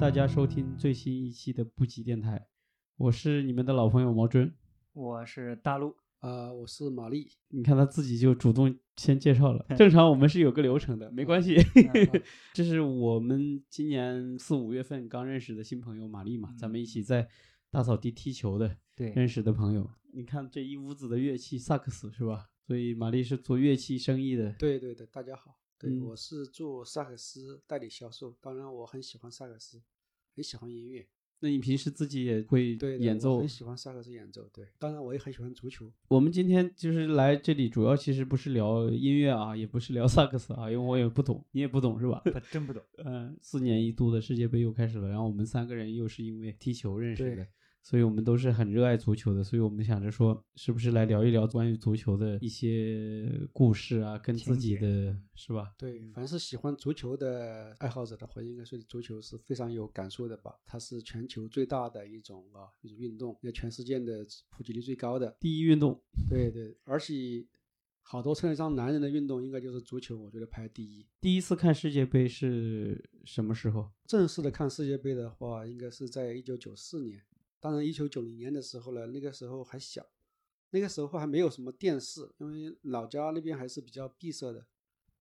大家收听最新一期的布吉电台，我是你们的老朋友毛尊。我是大陆，啊、我是玛丽。你看他自己就主动先介绍了，正常我们是有个流程的，没关系。嗯 这是我们今年四五月份刚认识的新朋友玛丽嘛，咱们一起在大草地踢球的对，认识的朋友。你看这一屋子的乐器，萨克斯是吧？所以玛丽是做乐器生意的。对对对，大家好。对，嗯我是做萨克斯代理销售。当然，我很喜欢萨克斯，很喜欢音乐。那你平时自己也会对，对我演奏很？喜欢萨克斯演奏。对，当然我也很喜欢足球。我们今天就是来这里，主要其实不是聊音乐啊，也不是聊萨克斯啊，因为我也不懂，你也不懂是吧？他 真不懂。嗯，四年一度的世界杯又开始了，然后我们三个人又是因为踢球认识的对，所以我们都是很热爱足球的，所以我们想着说，是不是来聊一聊关于足球的一些故事啊，跟自己的是吧？对，凡是喜欢足球的爱好者的话，应该说足球是非常有感受的吧。它是全球最大的一种啊一种运动，那全世界的普及率最高的。第一运动，对对，而且好多称得上男人的运动，应该就是足球，我觉得排第一。第一次看世界杯是什么时候？正式的看世界杯的话，应该是在一九九四年。当然，一九九零年的时候呢，那个时候还小，那个时候还没有什么电视，因为老家那边还是比较闭塞的，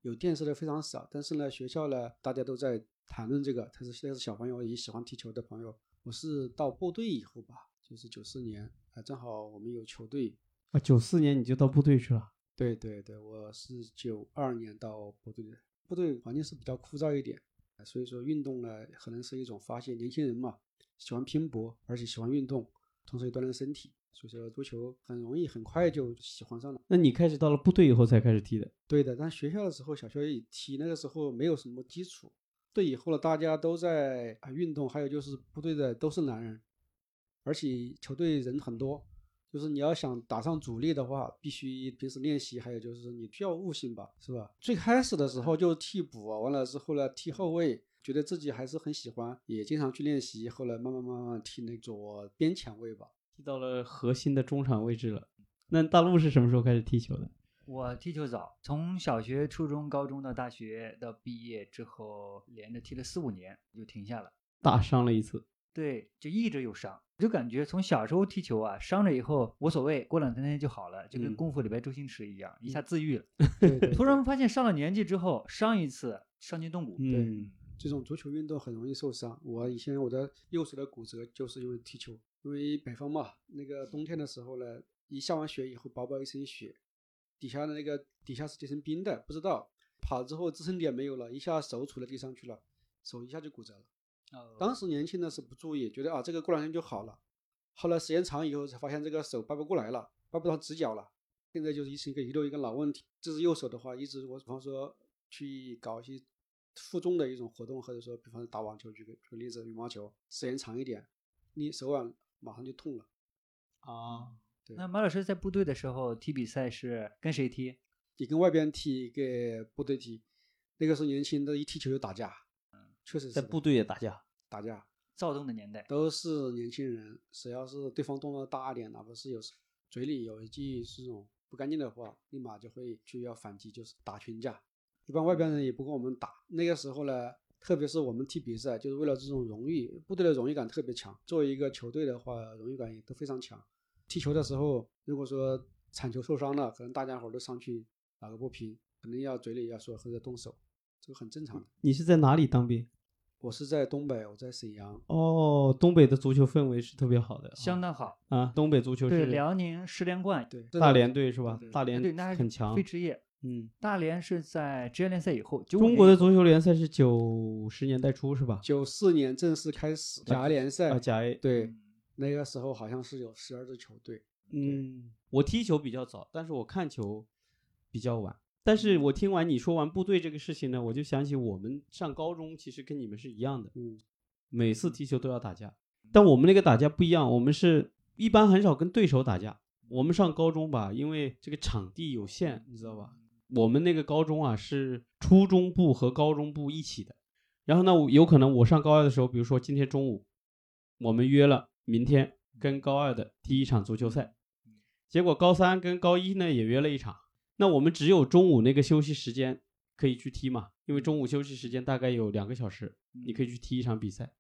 有电视的非常少。但是呢，学校呢，大家都在谈论这个，他是现在是小朋友也喜欢踢球的朋友。我是到部队以后吧，就是九四年啊，正好我们有球队。啊，九四年你就到部队去了。对对对，我是九二年到部队的，部队环境是比较枯燥一点，所以说运动呢可能是一种发泄。年轻人嘛，喜欢拼搏，而且喜欢运动，同时也锻炼身体，所以说足球很容易很快就喜欢上了。那你开始到了部队以后才开始踢的？对的，但学校的时候，小学也踢，那个时候没有什么基础。对以后呢，大家都在啊运动，还有就是部队的都是男人，而且球队人很多，就是你要想打上主力的话，必须平时练习，还有就是你需要悟性吧，是吧？最开始的时候就替补啊，完了之后呢踢后卫，觉得自己还是很喜欢，也经常去练习，后来慢慢慢慢踢那种边前卫吧。踢到了核心的中场位置了。那大陆是什么时候开始踢球的？我踢球早，从小学、初中、高中到大学到毕业之后，连着踢了四五年就停下了。大伤了一次。对，就一直有伤，就感觉从小时候踢球啊，伤了以后无所谓，过两三天就好了，就跟嗯功夫里边周星驰一样，一下自愈了。对对突然发现上了年纪之后，伤一次伤筋动骨。嗯，这种足球运动很容易受伤。我以前我的右手的骨折就是因为踢球，因为北方嘛，那个冬天的时候呢，一下完雪以后，薄薄一层雪，底下的那个底下是结成冰的，不知道跑之后支撑点没有了，一下手杵在地上去了，手一下就骨折了。哦当时年轻的是不注意，觉得啊这个过两天就好了，后来时间长以后才发现这个手掰不过来了，掰不到直角了。现在就是一是一个遗留一个老问题。这是右手的话，一直我比方说去搞一些负重的一种活动，或者说比方说打网球，举个举个例子，羽毛球，时间长一点，你手腕马上就痛了。啊，对那马老师在部队的时候踢比赛是跟谁踢？你跟外边踢，跟部队踢，那个时候年轻的一踢球就打架，嗯确实是在部队也打架。打架。躁动的年代。都是年轻人，只要是对方动作大一点，哪怕是有嘴里有一句是这种不干净的话，立马就会去要反击，就是打群架。一般外边人也不跟我们打。那个时候呢，特别是我们踢比赛，就是为了这种荣誉，部队的荣誉感特别强。作为一个球队的话，荣誉感也都非常强。踢球的时候，如果说铲球受伤了，可能大家伙儿都上去打个不平，可能要嘴里要说或者动手，这个很正常的。你是在哪里当兵？我是在东北，我在沈阳，哦，东北的足球氛围是特别好的，相当好，啊，东北足球对是辽宁十连冠，对，大连队是吧对？对大连队，那还很强非。职业。嗯，大连是在职业联赛以后，95中国的足球联赛是九十年代初是吧？九四年正式开始甲 A 联赛，啊，甲 A。对，嗯那个时候好像是有十二支球队。嗯，我踢球比较早，但是我看球比较晚。但是我听完你说完部队这个事情呢，我就想起我们上高中其实跟你们是一样的，嗯，每次踢球都要打架，但我们那个打架不一样，我们是一般很少跟对手打架。我们上高中吧，因为这个场地有限，你知道吧？我们那个高中啊是初中部和高中部一起的。然后呢，有可能我上高二的时候，比如说今天中午，我们约了明天跟高二的踢一场足球赛，结果高三跟高一呢也约了一场。那我们只有中午那个休息时间可以去踢嘛，因为中午休息时间大概有两个小时，你可以去踢一场比赛。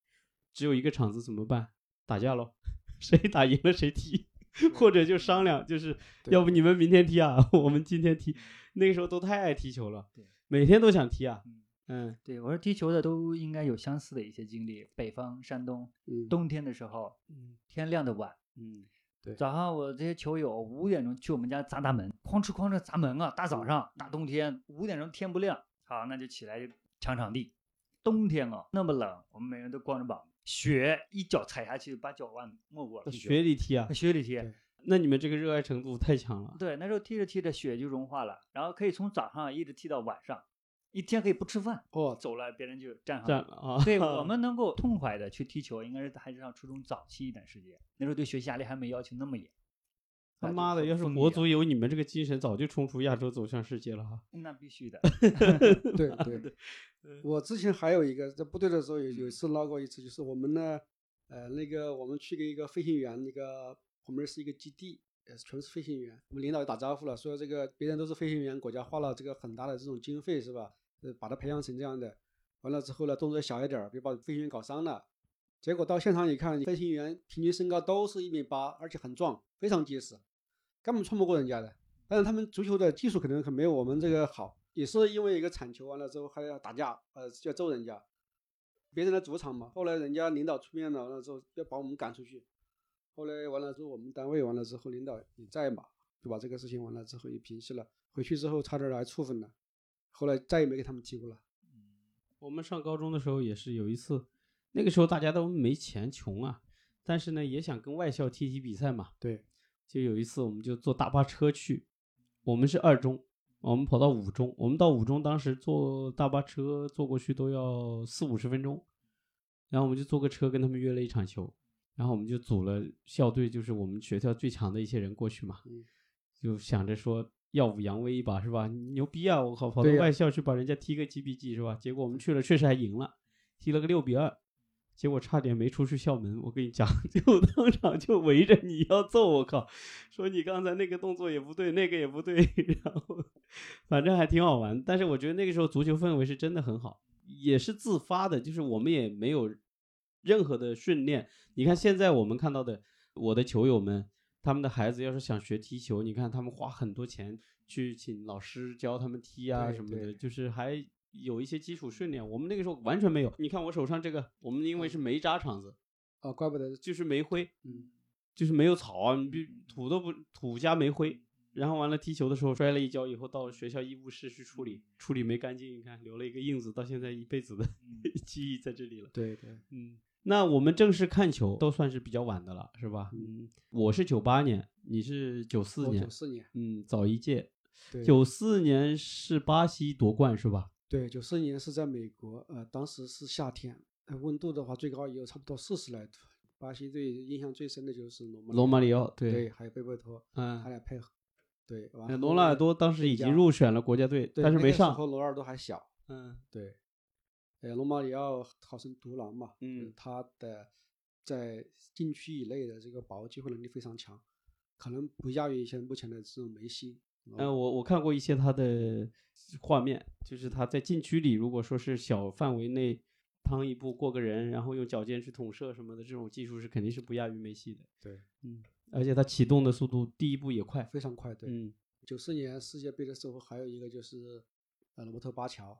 只有一个场子怎么办？打架喽，谁打赢了谁踢，或者就商量，就是要不你们明天踢啊，我们今天踢。那个时候都太爱踢球了对，每天都想踢啊。嗯嗯，对，我说踢球的都应该有相似的一些经历。北方山东嗯，冬天的时候，嗯天亮的晚，嗯，对早上我这些球友五点钟去我们家砸大门，哐哧哐哧砸门啊！大早上大冬天五点钟天不亮，好那就起来就抢场地。冬天啊那么冷，我们每人都光着膀子，雪一脚踩下去把脚腕没过了在。雪里踢啊在，雪里踢，那你们这个热爱程度太强了。对，那时候踢着踢着雪就融化了，然后可以从早上一直踢到晚上，一天可以不吃饭，哦，走了别人就站上了。啊，对 我们能够痛快的去踢球，应该是还是上初中早期一段时间，那时候对学习压力还没要求那么严。他妈的，要是国足有你们这个精神，早就冲出亚洲走向世界了哈。那必须的。对 对对，我之前还有一个在部队的时候有有一次闹过一次，就是我们呢，呃，那个我们去给一个飞行员，那个旁边是一个基地，呃，全是飞行员。我们领导也打招呼了，说这个别人都是飞行员，国家花了这个很大的这种经费是吧？呃，把他培养成这样的。完了之后呢，动作小一点儿，别把飞行员搞伤了。结果到现场一看，飞行员平均身高都是一米八，而且很壮，非常结实，根本穿不过人家的。但是他们足球的技术可能可没有我们这个好，也是因为一个铲球完了之后还要打架，呃，要揍人家，别人的主场嘛。后来人家领导出面了，完了之后要把我们赶出去。后来完了之后，我们单位完了之后，领导也在嘛，就把这个事情完了之后也平息了。回去之后差点儿还处分了，后来再也没给他们踢过了。我们上高中的时候也是有一次，那个时候大家都没钱，穷啊，但是呢也想跟外校踢踢比赛嘛。对，就有一次我们就坐大巴车去，我们是二中，我们跑到五中，我们到五中当时坐大巴车坐过去都要四五十分钟，然后我们就坐个车跟他们约了一场球，然后我们就组了校队，就是我们学校最强的一些人过去嘛，嗯就想着说耀武扬威一把是吧？牛逼啊！我靠，跑到外校去把人家踢个几比几是吧？结果我们去了，确实还赢了，踢了个六比二，结果差点没出去校门。我跟你讲，就当场就围着你要揍，我靠！说你刚才那个动作也不对，那个也不对，然后反正还挺好玩。但是我觉得那个时候足球氛围是真的很好，也是自发的，就是我们也没有任何的训练。你看现在我们看到的我的球友们，他们的孩子要是想学踢球，你看他们花很多钱去请老师教他们踢啊什么的，就是还有一些基础训练。我们那个时候完全没有。你看我手上这个，我们因为是煤渣场子，哦，怪不得，就是煤灰，嗯，就是没有草啊，你土都不土加煤灰。然后完了踢球的时候摔了一跤，以后到学校医务室去处理，处理没干净，你看留了一个印子，到现在一辈子的 记忆在这里了。对对，嗯，那我们正式看球都算是比较晚的了，是吧？嗯，我是九八年，你是九四年九，四年，嗯，早一届。对，九四年是巴西夺冠是吧？对，九四年是在美国，呃，当时是夏天，呃，温度的话最高也有差不多四十来度。巴西队印象最深的就是罗马罗马里奥，对，对，还有贝贝托，嗯他，俩配合，对，罗纳尔多当时已经入选了国家队，但是没上那个时。候罗纳尔多还小，嗯对，呃，罗马里奥号称独狼嘛，嗯他的在禁区以内的这个把握机会能力非常强，可能不亚于现目前的这种梅西。嗯，我我看过一些他的画面，就是他在禁区里，如果说是小范围内趟一步过个人，然后用脚尖去捅射什么的，这种技术是肯定是不亚于梅西的。对，嗯，而且他启动的速度，第一步也快。非常快。对，嗯，九四年世界杯的时候，还有一个就是呃罗伯特巴乔，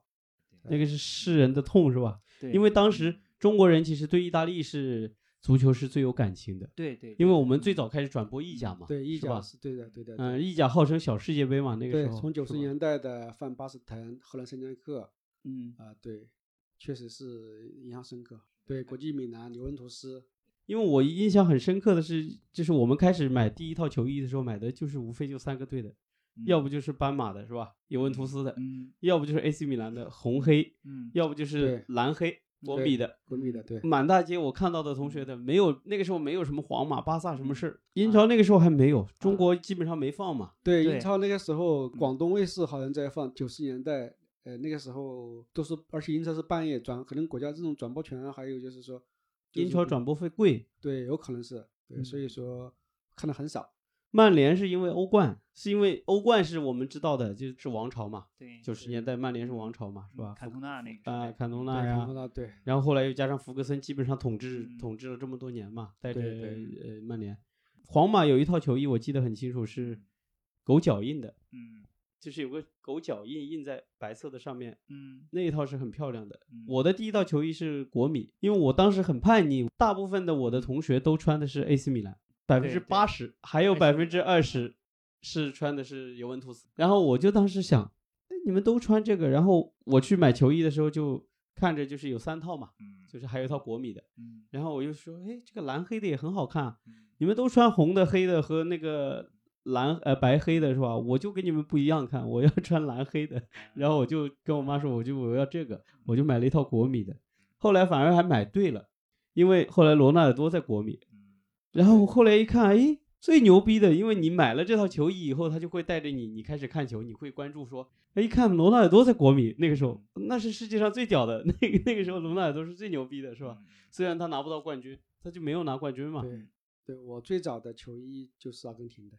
那个是世人的痛是吧？对，因为当时中国人其实对意大利是足球是最有感情的，对对，因为我们最早开始转播意甲嘛，对，意甲？是对的，对的，嗯，意甲号称小世界杯嘛，那个时，候。从九十年代的范巴斯滕、荷兰圣剑克嗯，啊、对，确实是印象深刻。对，国际米兰、尤文图斯，因为我印象很深刻的是，就是我们开始买第一套球衣的时候，买的就是无非就三个队的，要不就是斑马的是吧？尤文图斯的，嗯要不就是 AC 米兰的红黑，嗯，要不就是蓝黑国对米的。国米的，对，满大街我看到的同学的没有，那个时候没有什么皇马、巴萨什么事儿，英超那个时候还没有，中国基本上没放嘛。对，英超那个时候，广东卫视好像在放九十年代，呃，那个时候都是，而且英超是半夜转，可能国家这种转播权啊，还有就是说，英超转播费贵，对，有可能是对，嗯所以说看的很少。曼联是因为欧冠，是因为欧冠是我们知道的，就是王朝嘛，对，九十年代曼联是王朝嘛，是吧？坎通纳那个时啊，代坎通纳呀看，到对，然后后来又加上福格森，基本上统治、嗯统治了这么多年嘛，带着呃曼联。皇马有一套球衣，我记得很清楚，是狗脚印的，嗯就是有个狗脚印印在白色的上面，嗯那一套是很漂亮的。嗯我的第一套球衣是国米，因为我当时很叛逆，大部分的我的同学都穿的是 AC 米兰，百分之八十，还有百分之二十是穿的是尤文图斯。然后我就当时想，哎你们都穿这个，然后我去买球衣的时候就看着就是有三套嘛，嗯就是还有一套国米的，嗯然后我就说，哎，这个蓝黑的也很好看啊，嗯你们都穿红的、黑的和那个蓝呃白黑的是吧？我就跟你们不一样看，我要穿蓝黑的。然后我就跟我妈说，我就我要这个，我就买了一套国米的。后来反而还买对了，因为后来罗纳尔多在国米，嗯然后后来一看，哎，最牛逼的，因为你买了这套球衣以后，他就会带着你，你开始看球，你会关注说，哎，一看罗纳尔多在国米，那个时候那是世界上最屌的，那个那个时候罗纳尔多是最牛逼的，是吧？？虽然他拿不到冠军，他就没有拿冠军嘛。对，对我最早的球衣就是阿根廷的，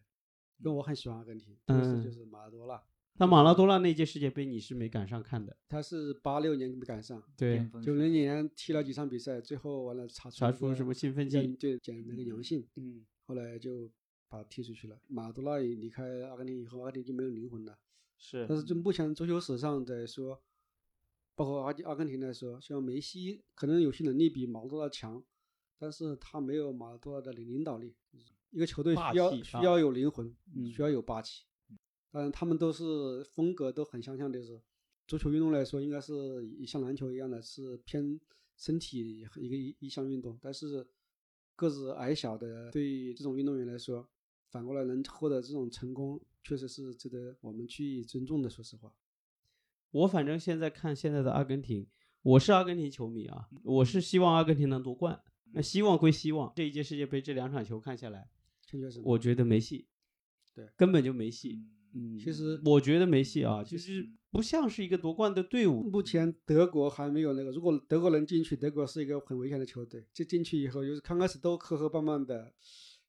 因为我很喜欢阿根廷，当时嗯就是马拉多纳，那马拉多纳那届世界杯你是没赶上看的，他是八六年没赶上，对九零年踢了几场比赛，最后完了查出查出什么兴奋剂，对检那个阳性，嗯，后来就把他踢出去了。马拉多纳也离开阿根廷以后，阿根廷就没有灵魂了。是但是就目前足球史上来说，包括阿阿根廷来说，像梅西可能有些能力比马拉多纳强，但是他没有马拉多纳的领领导力。一个球队需要需要有灵魂，嗯需要有霸气。当然，他们都是风格都很相像，就是足球运动来说，应该是也像篮球一样的，是偏身体一个一一项运动。但是个子矮小的对这种运动员来说，反过来能获得这种成功，确实是值得我们去尊重的。说实话，我反正现在看现在的阿根廷，我是阿根廷球迷啊，我是希望阿根廷能夺冠。那希望归希望，这一届世界杯这两场球看下来，确确实我觉得没戏，对根本就没戏。嗯，其实我觉得没戏啊，就是不像是一个夺冠的队伍。目前德国还没有那个，如果德国能进去，德国是一个很危险的球队。就进去以后，就是刚开始都磕磕绊绊的。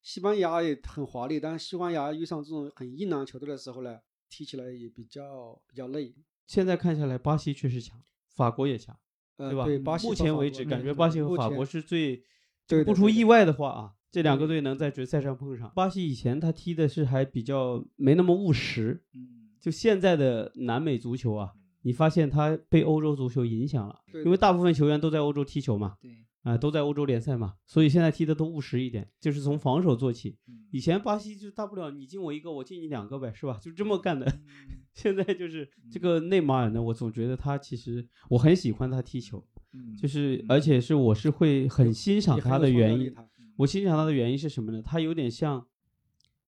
西班牙也很华丽，但是西班牙遇上这种很硬朗球队的时候呢，踢起来也比较比较累。现在看下来，巴西确实强，法国也强，呃，对吧？巴西目前为止，感觉巴西和法国是最对不出意外的话啊，这两个队能在决赛上碰上。巴西以前他踢的是还比较没那么务实，嗯就现在的南美足球啊，你发现他被欧洲足球影响了，对因为大部分球员都在欧洲踢球嘛，对，啊、都在欧洲联赛嘛，所以现在踢的都务实一点，就是从防守做起。嗯以前巴西就大不了你进我一个，我进你两个呗，是吧？就这么干的。嗯 现在就是这个内马尔呢，我总觉得他其实我很喜欢他踢球，嗯就是而且是我是会很欣赏他的原因。我欣赏他的原因是什么呢？他有点像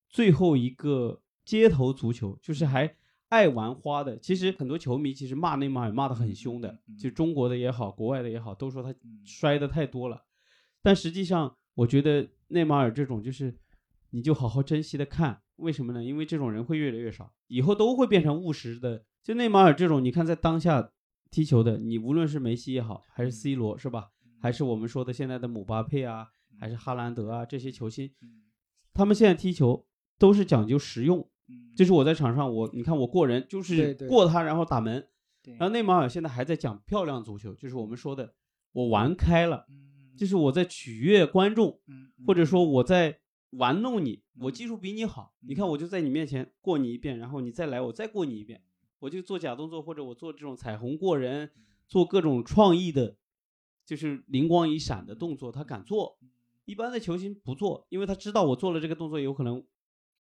最后一个街头足球，就是还爱玩花的。其实很多球迷其实骂内马尔骂得很凶的就中国的也好，国外的也好，都说他嗯摔的太多了。但实际上，我觉得内马尔这种就是，你就好好珍惜的看。为什么呢？因为这种人会越来越少，以后都会变成务实的。就内马尔这种，你看在当下踢球的，你无论是梅西也好，还是 C 罗是吧？还是我们说的现在的姆巴佩啊，还是哈兰德啊这些球星，嗯他们现在踢球都是讲究实用。嗯就是我在场上，我你看我过人就是过他，然后打门。然后内马尔现在还在讲漂亮足球，就是我们说的我玩开了，嗯就是我在取悦观众，嗯或者说我在玩弄你，我嗯技术比你好，嗯你看我就在你面前过你一遍，然后你再来我再过你一遍，我就做假动作或者我做这种彩虹过人，做各种创意的，就是灵光一闪的动作，他敢做。一般的球星不做，因为他知道我做了这个动作有可能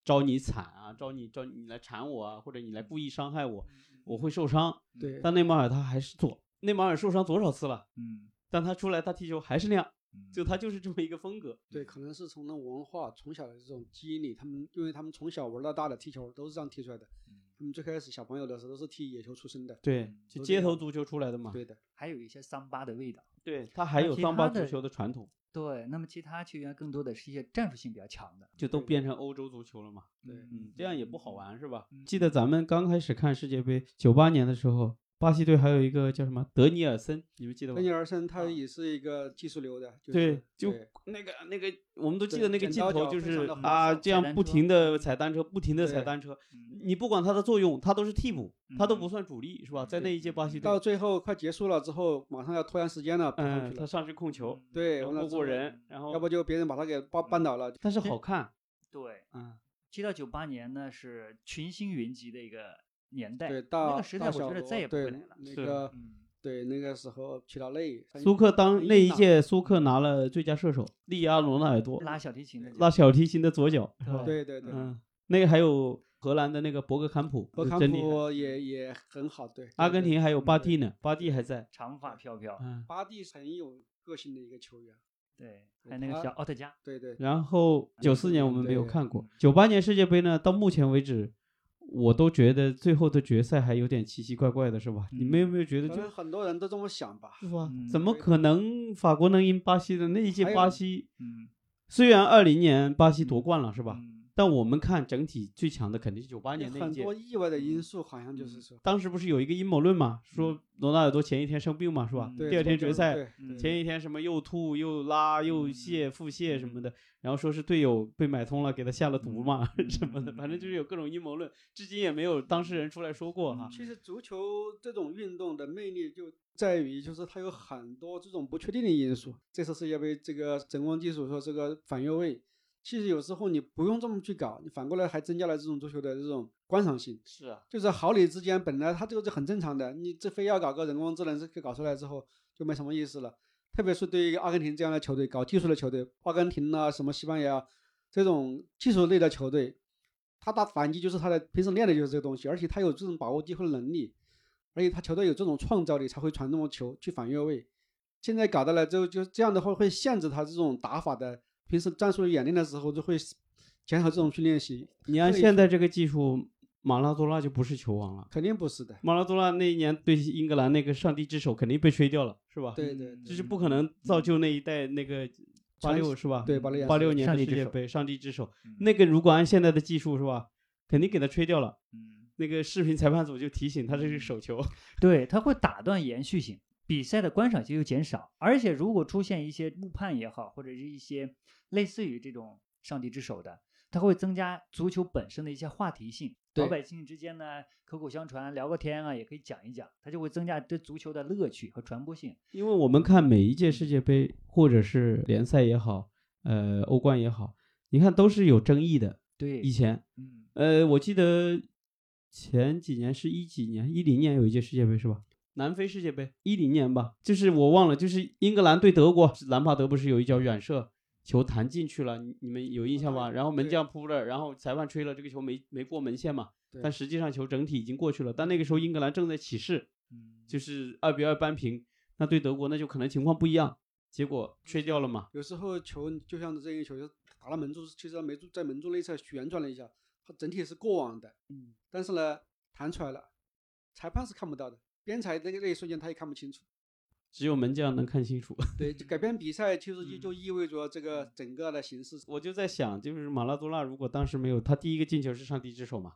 招你惨啊，招你招你来缠我啊，或者你来故意伤害我，我会受伤。对但内马尔他还是做，内马尔受伤多少次了？嗯但他出来他踢球还是那样，嗯就他就是这么一个风格。对，可能是从那文化从小的这种基因里，他们因为他们从小玩到大的踢球都是这样踢出来的。他们最开始小朋友的时候都是踢野球出身的。对，就街头足球出来的嘛。对的，还有一些桑巴的味道。对，他还有桑巴足球的传统，对，那么其他球员更多的是一些战术性比较强的。就都变成欧洲足球了嘛。对嗯，这样也不好玩是吧？嗯记得咱们刚开始看世界杯，九八年的时候，巴西队还有一个叫什么德尼尔森，你们记得吗德？尼尔森他啊也是一个技术流的，就是对，就那个那个，我们都记得那个镜头，就是啊，这样不停的踩单车，不停的踩单车，嗯你不管他的作用，他都是替补，他都嗯不算主力，是吧？在那一届巴西队到，最后快结束了之后，马上要拖延时间了，嗯，他上去控球，对，然后完了之后过过人，然后要不就别人把他给绊绊倒了，但是好看，对，嗯，七到九八年呢是群星云集的一个年代，对，那个时代我觉得再也不会来了。是那个嗯，对那个时候皮达内、苏克当那一届苏克拿了最佳射手，利阿罗纳尔多，拉小提琴的拉小提琴的左脚？对对对，嗯，那个还有荷兰的那个博格坎普，博坎。普也也很好，对，阿根廷还有巴蒂呢，巴蒂还在。长发飘飘，嗯，巴蒂很有个性的一个球员，对，还有那个小奥特加，对对，然后九四年我们没有看过，九八年世界杯呢，到目前为止，我都觉得最后的决赛还有点奇奇怪怪的，是吧？你们有没有觉得就可能很多人都这么想吧，是吧嗯？怎么可能法国能赢巴西的？那一届巴西嗯，虽然二零年巴西夺冠了，是吧？嗯？但我们看整体最强的肯定是九八年那一届很多。意外的因素，好像就是说，当时不是有一个阴谋论嘛，说罗纳尔多前一天生病嘛，是吧？嗯，第二天决赛前一天什么又吐又拉又嗯泻腹泻什么的，然后说是队友被买通了，给他下了毒嘛、嗯什么的，嗯反正就是有各种阴谋论，至今也没有当事人出来说过哈。其实足球这种运动的魅力就在于，就是它有很多这种不确定的因素。这次世界杯这个人工技术说这个反越位，其实有时候你不用这么去搞，你反过来还增加了这种足球的这种观赏性。是啊，就是好礼之间本来它这个是很正常的，你这非要搞个人工智能，这个搞出来之后就没什么意思了。特别是对于阿根廷这样的球队，搞技术的球队，阿根廷啊，什么西班牙这种技术类的球队，他打反击就是他的平时练的就是这个东西，而且他有这种把握机会的能力，而且他球队有这种创造力，才会传这么球去反越位。现在搞的了之后，就这样的话会限制他这种打法的，平时战术演练的时候就会减少这种去练习。你按现在这个技术，马拉多纳就不是球王了。肯定不是的，马拉多纳那一年对英格兰那个上帝之手肯定被吹掉了，是吧？对对这是不可能造就那一代那个八传六是吧？对，八六八六年上帝之手的世界杯，上帝之手，嗯那个如果按现在的技术是吧，肯定给他吹掉了。嗯，那个视频裁判组就提醒他这是手球，对，他会打断延续性，比赛的观赏性又减少。而且如果出现一些误判也好，或者是一些类似于这种上帝之手的，它会增加足球本身的一些话题性。老百姓之间呢，口口相传，聊个天啊，也可以讲一讲，它就会增加对足球的乐趣和传播性。因为我们看每一届世界杯或者是联赛也好，呃，欧冠也好，你看都是有争议的。对，以前，嗯，呃，我记得前几年是一几年，一零年有一届世界杯是吧？南非世界杯一零年吧，就是我忘了，就是英格兰对德国，兰帕德不是有一脚远射，球弹进去了，你你们有印象吧？然后门将扑了，然后裁判吹了，这个球没没过门线嘛，但实际上球整体已经过去了。但那个时候英格兰正在起势，嗯就是二比二扳平，那对德国那就可能情况不一样，结果吹掉了嘛。有时候球就像这个球，就打了门柱，其实门柱在门柱内侧旋转了一下，它整体是过网的，嗯，但是呢弹出来了，裁判是看不到的，边裁那个那一瞬间他也看不清楚。只有门将能看清楚。对，就改变比赛，其实就嗯就意味着这个整个的形势。我就在想，就是马拉多纳如果当时没有他第一个进球是上帝之手嘛，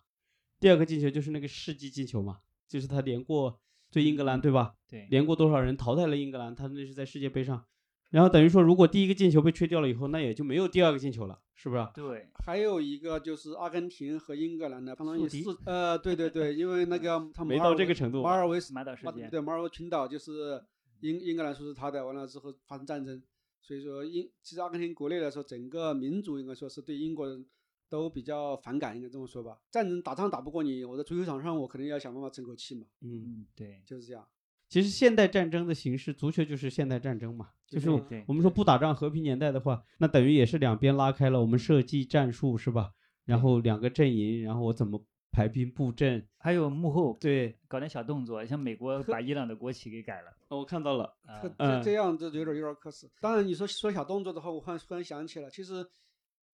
第二个进球就是那个世纪进球嘛，就是他连过对英格兰对吧？对，连过多少人淘汰了英格兰，他那是在世界杯上。然后等于说，如果第一个进球被吹掉了以后，那也就没有第二个进球了，是不是？对，还有一个就是阿根廷和英格兰的，相当于宿敌是呃，对对对，因为那个他没到这马尔维个程度马尔维斯马岛事件，马对马尔维群岛就是英英格兰说是他的，完了之后发生战争，所以说英其实阿根廷国内来说，整个民族应该说是对英国人都比较反感，应该这么说吧。战争打仗打不过你，我在足球场上我肯定要想办法争口气嘛，嗯，嗯，对，就是这样。其实现代战争的形式，足球就是现代战争嘛，就是我们说不打仗和平年代的话，那等于也是两边拉开了，我们设计战术是吧？然后两个阵营，然后我怎么排兵布阵？还有幕后对，搞点小动作，像美国把伊朗的国旗给改了，我看到了，啊这嗯这这样就有点有点可耻。当然你说说小动作的话，我忽然忽然想起了，其实，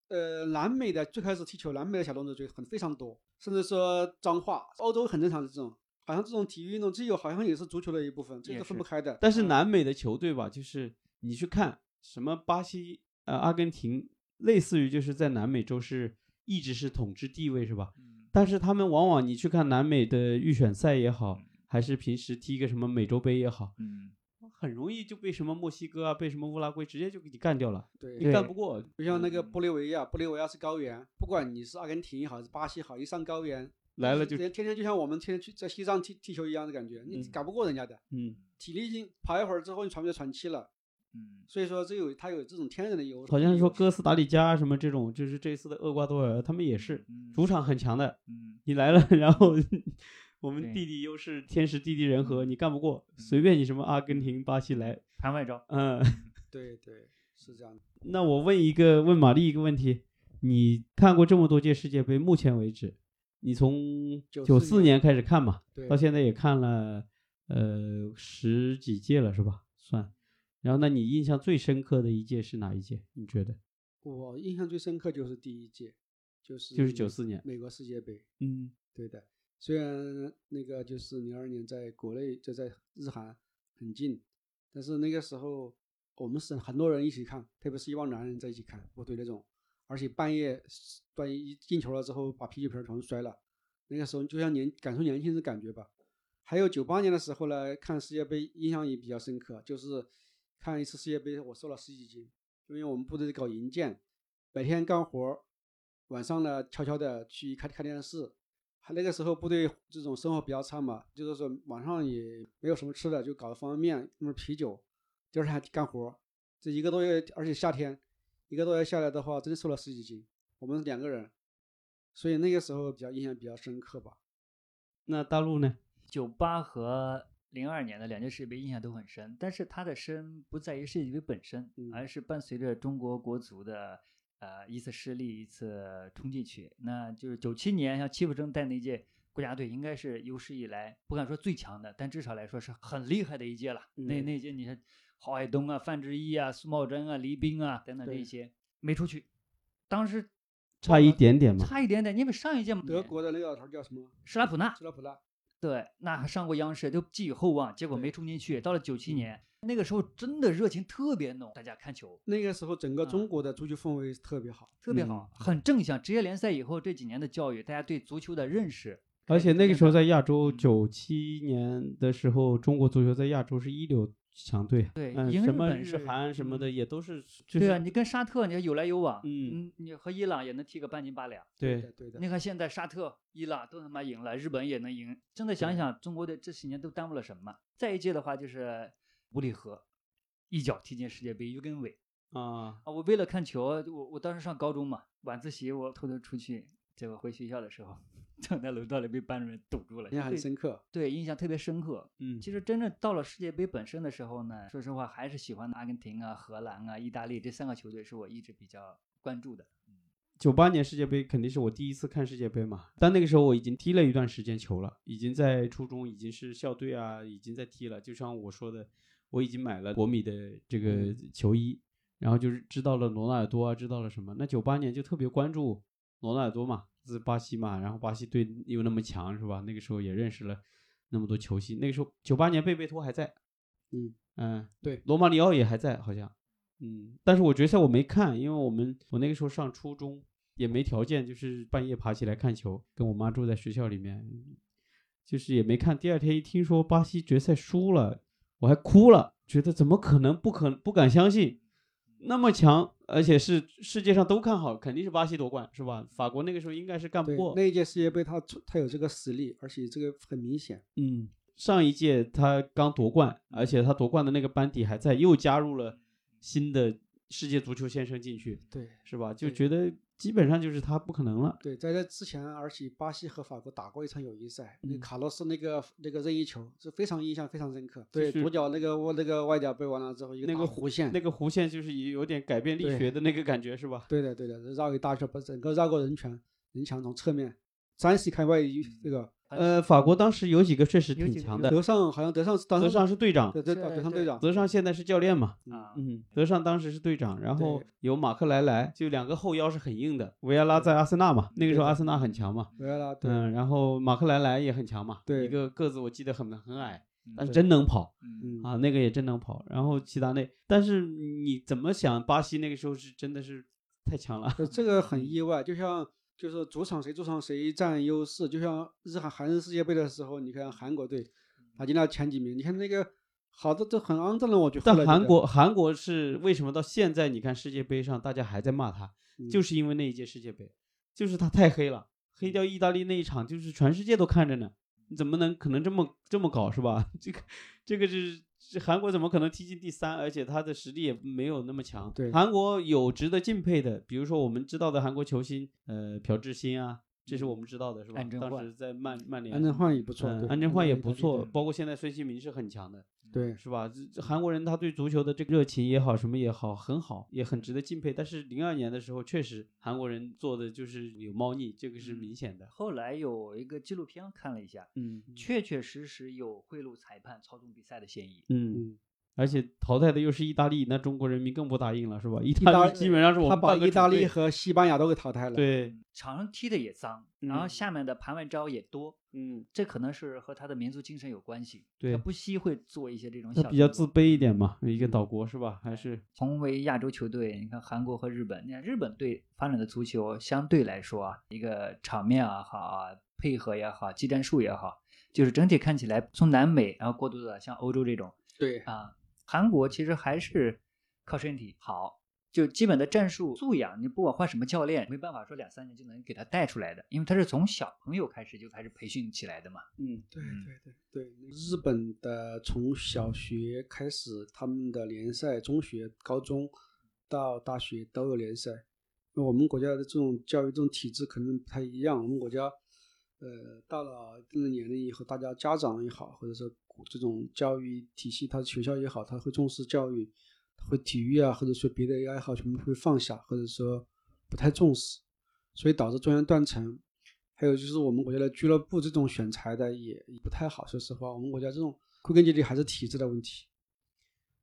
呃，南美的最开始踢球，南美的小动作就很非常多，甚至说脏话，欧洲很正常的这种，好像这种体育运动，这个好像也是足球的一部分，这个分不开的。但是南美的球队吧，就是你去看什么巴西、呃阿根廷，类似于就是在南美洲是一直是统治地位是吧？嗯但是他们往往你去看南美的预选赛也好，还是平时踢个什么美洲杯也好，嗯，很容易就被什么墨西哥啊，被什么乌拉圭直接就给你干掉了，对，你干不过。就像那个玻利维亚，玻利维亚是高原，不管你是阿根廷也好，是巴西好，一上高原来了就天天天就像我们天天去在西藏踢踢球一样的感觉，你嗯赶不过人家的，嗯，体力已经跑一会儿之后，你喘不就喘气了。嗯，所以说这有它有这种天然的优势。好像是说哥斯达黎加什么这种，就是这次的厄瓜多尔，他们也是嗯主场很强的，嗯，你来了，然后 我们对地理优势，天时地利人和，嗯你干不过，随便你什么阿根廷、巴西来，盘外招。嗯。对对是这样的。那我问一个，问玛丽一个问题：你看过这么多届世界杯，目前为止，你从九94四年开始看嘛，对到现在也看了呃十几届了，是吧？算。然后，那你印象最深刻的一届是哪一届？你觉得？我印象最深刻就是第一届，就是就是九四年美国世界杯。嗯对的，虽然那个就是零二年在国内就在日韩很近，但是那个时候我们是很多人一起看，特别是一帮男人在一起看我对那种，而且半夜半夜一进球了之后把啤酒瓶儿全部摔了，那个时候就像年感受年轻的感觉吧。还有九八年的时候呢，看世界杯印象也比较深刻，就是看一次世界杯我瘦了十几斤，因为我们部队搞营建，白天干活儿，晚上呢悄悄的去看看电视。还那个时候部队这种生活比较差嘛，就是说晚上也没有什么吃的，就搞方便面，弄啤酒，第二天还干活儿。这一个多月，而且夏天一个多月下来的话，真的瘦了十几斤。我们两个人，所以那个时候比较印象比较深刻吧。那大陆呢？九八和零二年的两届世界杯印象都很深，但是它的深不在于世界杯本身，嗯而是伴随着中国国足的呃一次失利，一次冲进去。那就是九七年像戚福生带那届国家队，应该是有史以来不敢说最强的，但至少来说是很厉害的一届了。那嗯那届你看郝海东啊、范志毅啊、苏茂贞啊、黎兵啊等等这些没出去，当时差一点点嘛。差一点点，因为上一届德国的那个老头叫什么？施拉普纳施拉普纳。对，那还上过央视，都寄予厚望，结果没冲进去。到了九七嗯年，那个时候真的热情特别浓，大家看球那个时候整个啊中国的足球氛围特别好。特别好，很正向。职业联赛以后这几年的教育，大家对足球的认识，而且那个时候在亚洲，嗯九七年的时候，中国足球在亚洲是一流强队。嗯，对赢日什么日本是韩什么的嗯也都是，就是对啊，你跟沙特你看有来有往，嗯嗯，你和伊朗也能踢个半斤八两。对的，对的。你看现在沙特、伊朗都他妈赢了，日本也能赢。真的想想，中国的这些年都耽误了什么？再一届的话就是吴礼和一脚踢进世界杯，于根伟。啊，啊，我为了看球，我我当时上高中嘛，晚自习我偷偷出去，结果回学校的时候，站在楼道里被班主任堵住了，印象很对深刻。对，印象特别深刻。嗯，其实真正到了世界杯本身的时候呢，说实话还是喜欢阿根廷啊、荷兰啊、意大利这三个球队是我一直比较关注的。九八年世界杯肯定是我第一次看世界杯嘛，但那个时候我已经踢了一段时间球了，已经在初中已经是校队啊，已经在踢了。就像我说的，我已经买了国米的这个嗯球衣，然后就是知道了罗纳尔多啊，知道了什么。那九八年就特别关注罗纳尔多嘛，是巴西嘛，然后巴西队又那么强是吧？那个时候也认识了那么多球星。那个时候九八年贝贝托还在，嗯嗯，对罗马里奥也还在，好像，嗯，但是我决赛我没看，因为我们我那个时候上初中，也没条件，就是半夜爬起来看球，跟我妈住在学校里面，就是也没看。第二天一听说巴西决赛输了，我还哭了，觉得怎么可能？不可不敢相信，那么强，而且是世界上都看好，肯定是巴西夺冠，是吧？法国那个时候应该是干不过，，那一届世界杯他出他有这个实力，而且这个很明显。嗯，上一届他刚夺冠，而且他夺冠的那个班底还在，又加入了新的世界足球先生进去，对是吧？就觉得基本上就是他不可能了。对，在这之前，而且巴西和法国打过一场友谊赛，那嗯卡洛斯那个那个任意球是非常印象非常深刻。对，左脚那个我那个外脚背完了之后，一个那个弧线，那个弧线就是有点改变力学的那个感觉，是吧？对的对的，绕一大圈，把整个绕过人墙，人墙从侧面三十开外一这个呃，法国当时有几个确实挺强的，德尚好像德尚是当德时尚是队长，对对德尚队长，德尚现在是教练嘛。啊，嗯，德尚当时是队长，然后有马克莱莱，就两个后腰是很硬的。维埃拉在阿森纳嘛，那个时候阿森纳很强嘛。维埃拉对嗯，然后马克莱莱也很强嘛，对一个个子我记得很很矮，但是真能跑啊，那个也真能跑。然后齐达内，但是你怎么想，巴西那个时候是真的是太强了。呃这个很意外，就像就是主场谁主场谁占优势，就像日韩韩日世界杯的时候，你看韩国队打进了前几名。你看那个好的都很肮脏的，我觉得。但韩国韩国是为什么到现在你看世界杯上大家还在骂他，嗯就是因为那一届世界杯，就是他太黑了，黑掉意大利那一场，就是全世界都看着呢，你怎么能可能这么这么搞是吧？这个这个是这韩国怎么可能踢进第三？而且他的实力也没有那么强。对韩国有值得敬佩的，比如说我们知道的韩国球星，呃，朴智星啊，这是我们知道的是吧安？当时在曼曼联，安贞焕也不错，安贞焕也不错，包括现在孙兴民是很强的。对，是吧？这这韩国人他对足球的这个热情也好，什么也好，很好，也很值得敬佩。但是零二年的时候，确实韩国人做的就是有猫腻，这个是明显的。后来有一个纪录片看了一下，嗯确确实实有贿赂裁判、操纵比赛的嫌疑。嗯，嗯，而且淘汰的又是意大利，那中国人民更不答应了，是吧？意大大利基本上是我他把意大利和西班牙都给淘汰了。，对，场上踢的也脏，然后嗯下面的盘外招也多，嗯，这可能是和他的民族精神有关系。对他不惜会做一些这种他小动作比较自卑一点嘛，一个岛国是吧？还是同为亚洲球队，你看韩国和日本，你看日本队发展的足球相对来说啊，一个场面啊好啊，配合也好，技战术也好，就是整体看起来从南美然后过渡到像欧洲这种对，啊，韩国其实还是靠身体好，就基本的战术素养，你不管换什么教练，没办法说两三年就能给他带出来的，因为他是从小朋友开始就开始培训起来的嘛。嗯对嗯对对对，日本的从小学开始，他们的联赛，中学、高中到大学都有联赛。那我们国家的这种教育这种体制可能不太一样。我们国家，呃，到了一定的年龄以后，大家家长也好，或者说这种教育体系，他学校也好，他会重视教育，会体育啊，或者说别的爱好全部会放下，或者说不太重视，所以导致中间断层。还有就是我们国家的俱乐部这种选材的也不太好。说实话，我们国家这种归根结底还是体制的问题。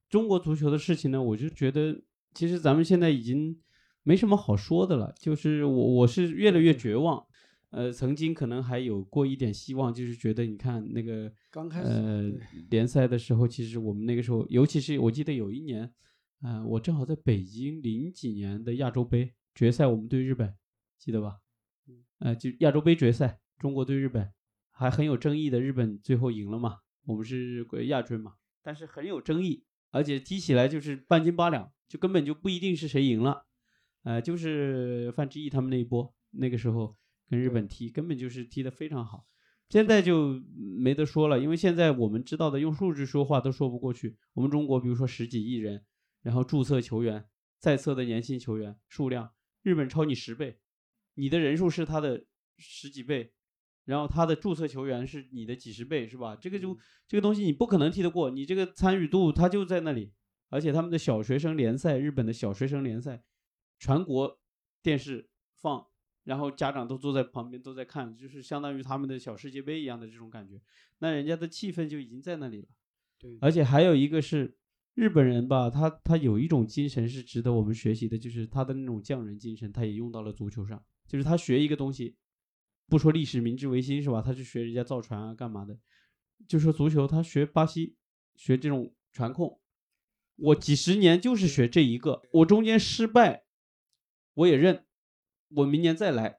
中国足球的事情呢，我就觉得其实咱们现在已经没什么好说的了，就是我我是越来越绝望。呃，曾经可能还有过一点希望，就是觉得你看那个刚开始呃联赛的时候，其实我们那个时候，尤其是我记得有一年，呃，我正好在北京零几年的亚洲杯决赛，我们对日本，记得吧？呃，就亚洲杯决赛，中国对日本，还很有争议的，日本最后赢了嘛，我们是亚军嘛，但是很有争议，而且踢起来就是半斤八两，就根本就不一定是谁赢了，呃，就是范志毅他们那一波，那个时候跟日本踢，根本就是踢得非常好。现在就没得说了，因为现在我们知道的用数据说话都说不过去。我们中国比如说十几亿人，然后注册球员、在册的年薪球员数量，日本超你十倍，你的人数是他的十几倍，然后他的注册球员是你的几十倍，是吧？这个就这个东西你不可能踢得过，你这个参与度它就在那里，而且他们的小学生联赛，日本的小学生联赛，全国电视放，然后家长都坐在旁边都在看，就是相当于他们的小世界杯一样的这种感觉，那人家的气氛就已经在那里了。对，而且还有一个是日本人吧，他他有一种精神是值得我们学习的，就是他的那种匠人精神，他也用到了足球上。就是他学一个东西，不说历史明治维新是吧？他去学人家造船啊，干嘛的？就说足球，他学巴西，学这种传控，我几十年就是学这一个，我中间失败，我也认，我明年再来，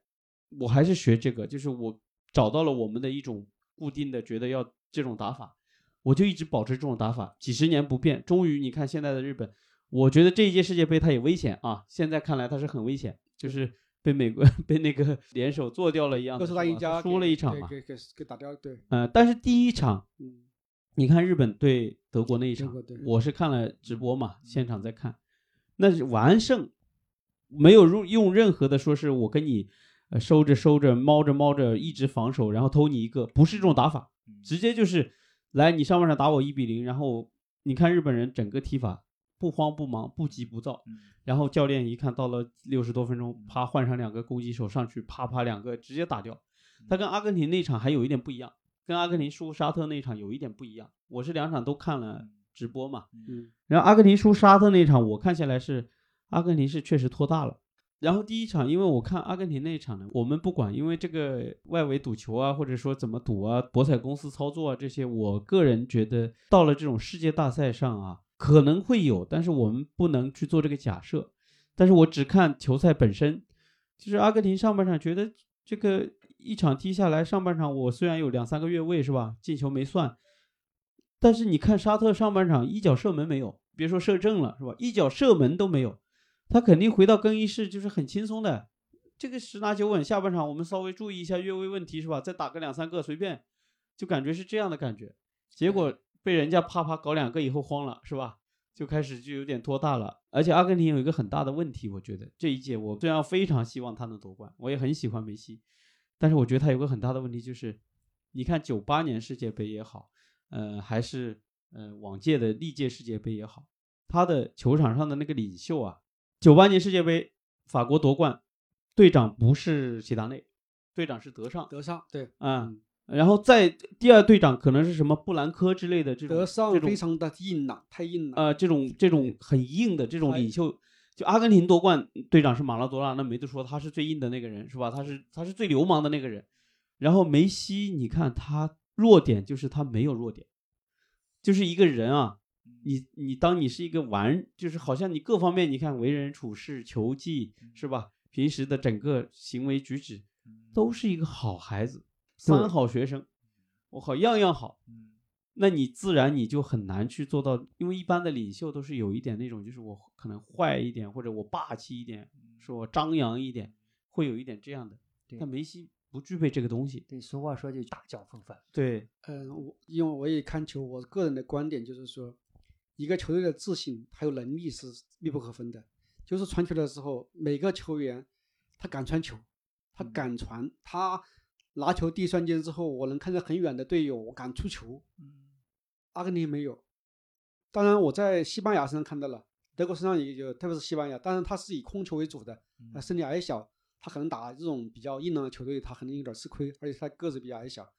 我还是学这个，就是我找到了我们的一种固定的，觉得要这种打法，我就一直保持这种打法，几十年不变。终于，你看现在的日本，我觉得这一届世界杯它也危险啊，现在看来它是很危险，就是被美国 被那个 联手做掉了一样输黎加给了一场嘛。给给给打掉，对，呃，但是第一场，嗯，你看日本对德国那一场我是看了直播嘛，现场在看，那是完胜，没有用用任何的说是我跟你呃收着收着猫着猫着一直防守，然后偷你一个，不是这种打法，嗯。直接就是来你上半场打我一比零，然后你看日本人整个踢法不慌不忙，不急不躁，嗯。然后教练一看到了六十多分钟，啪换上两个攻击手上去，啪啪两个直接打掉。他跟阿根廷那场还有一点不一样，跟阿根廷输沙特那场有一点不一样。我是两场都看了直播嘛，嗯，然后阿根廷输沙特那场，我看下来是阿根廷是确实拖大了。然后第一场，因为我看阿根廷那一场呢，我们不管，因为这个外围赌球啊，或者说怎么赌啊，博彩公司操作啊这些，我个人觉得到了这种世界大赛上啊，可能会有，但是我们不能去做这个假设。但是我只看球赛本身，就是阿根廷上半场觉得这个一场踢下来，上半场我虽然有两三个越位是吧，进球没算，但是你看沙特上半场一脚射门没有，别说射正了是吧？一脚射门都没有，他肯定回到更衣室就是很轻松的。这个十拿九稳，下半场我们稍微注意一下越位问题是吧？再打个两三个随便，就感觉是这样的感觉。结果被人家啪啪搞两个以后慌了是吧？就开始就有点拖大了。而且阿根廷有一个很大的问题，我觉得这一届我虽然非常希望他能夺冠，我也很喜欢梅西，但是我觉得他有个很大的问题就是，你看九八年世界杯也好，呃，还是呃往届的历届世界杯也好，他的球场上的那个领袖啊，九八年世界杯法国夺冠。队长不是齐达内，队长是德尚。德尚对，嗯，然后在第二队长可能是什么布兰科之类的这种。德尚非常的硬朗，太硬了。呃，这种这种很硬的这种领袖，就阿根廷夺冠队长是马拉多纳，那没得说，他是最硬的那个人，是吧？他是他是最流氓的那个人。然后梅西，你看他弱点就是他没有弱点，就是一个人啊，你你当你是一个完，就是好像你各方面你看为人处事、球技，是吧？平时的整个行为举止都是一个好孩子，三好学生，我靠，样样好。那你自然你就很难去做到，因为一般的领袖都是有一点那种，就是我可能坏一点，或者我霸气一点，说我张扬一点，会有一点这样的。但梅西不具备这个东西。对，俗话说就大脚风范。对，嗯，我因为我也看球，我个人的观点就是说，一个球队的自信还有能力是密不可分的。就是传球的时候，每个球员他敢传球，他敢传，他拿球第一瞬间之后，我能看见很远的队友，我敢出球。阿根廷没有，当然我在西班牙身上看到了，德国身上也有，特别是西班牙，当然他是以控球为主的，他身体矮小，他可能打这种比较硬朗的球队，他可能有点吃亏，而且他个子比较矮小，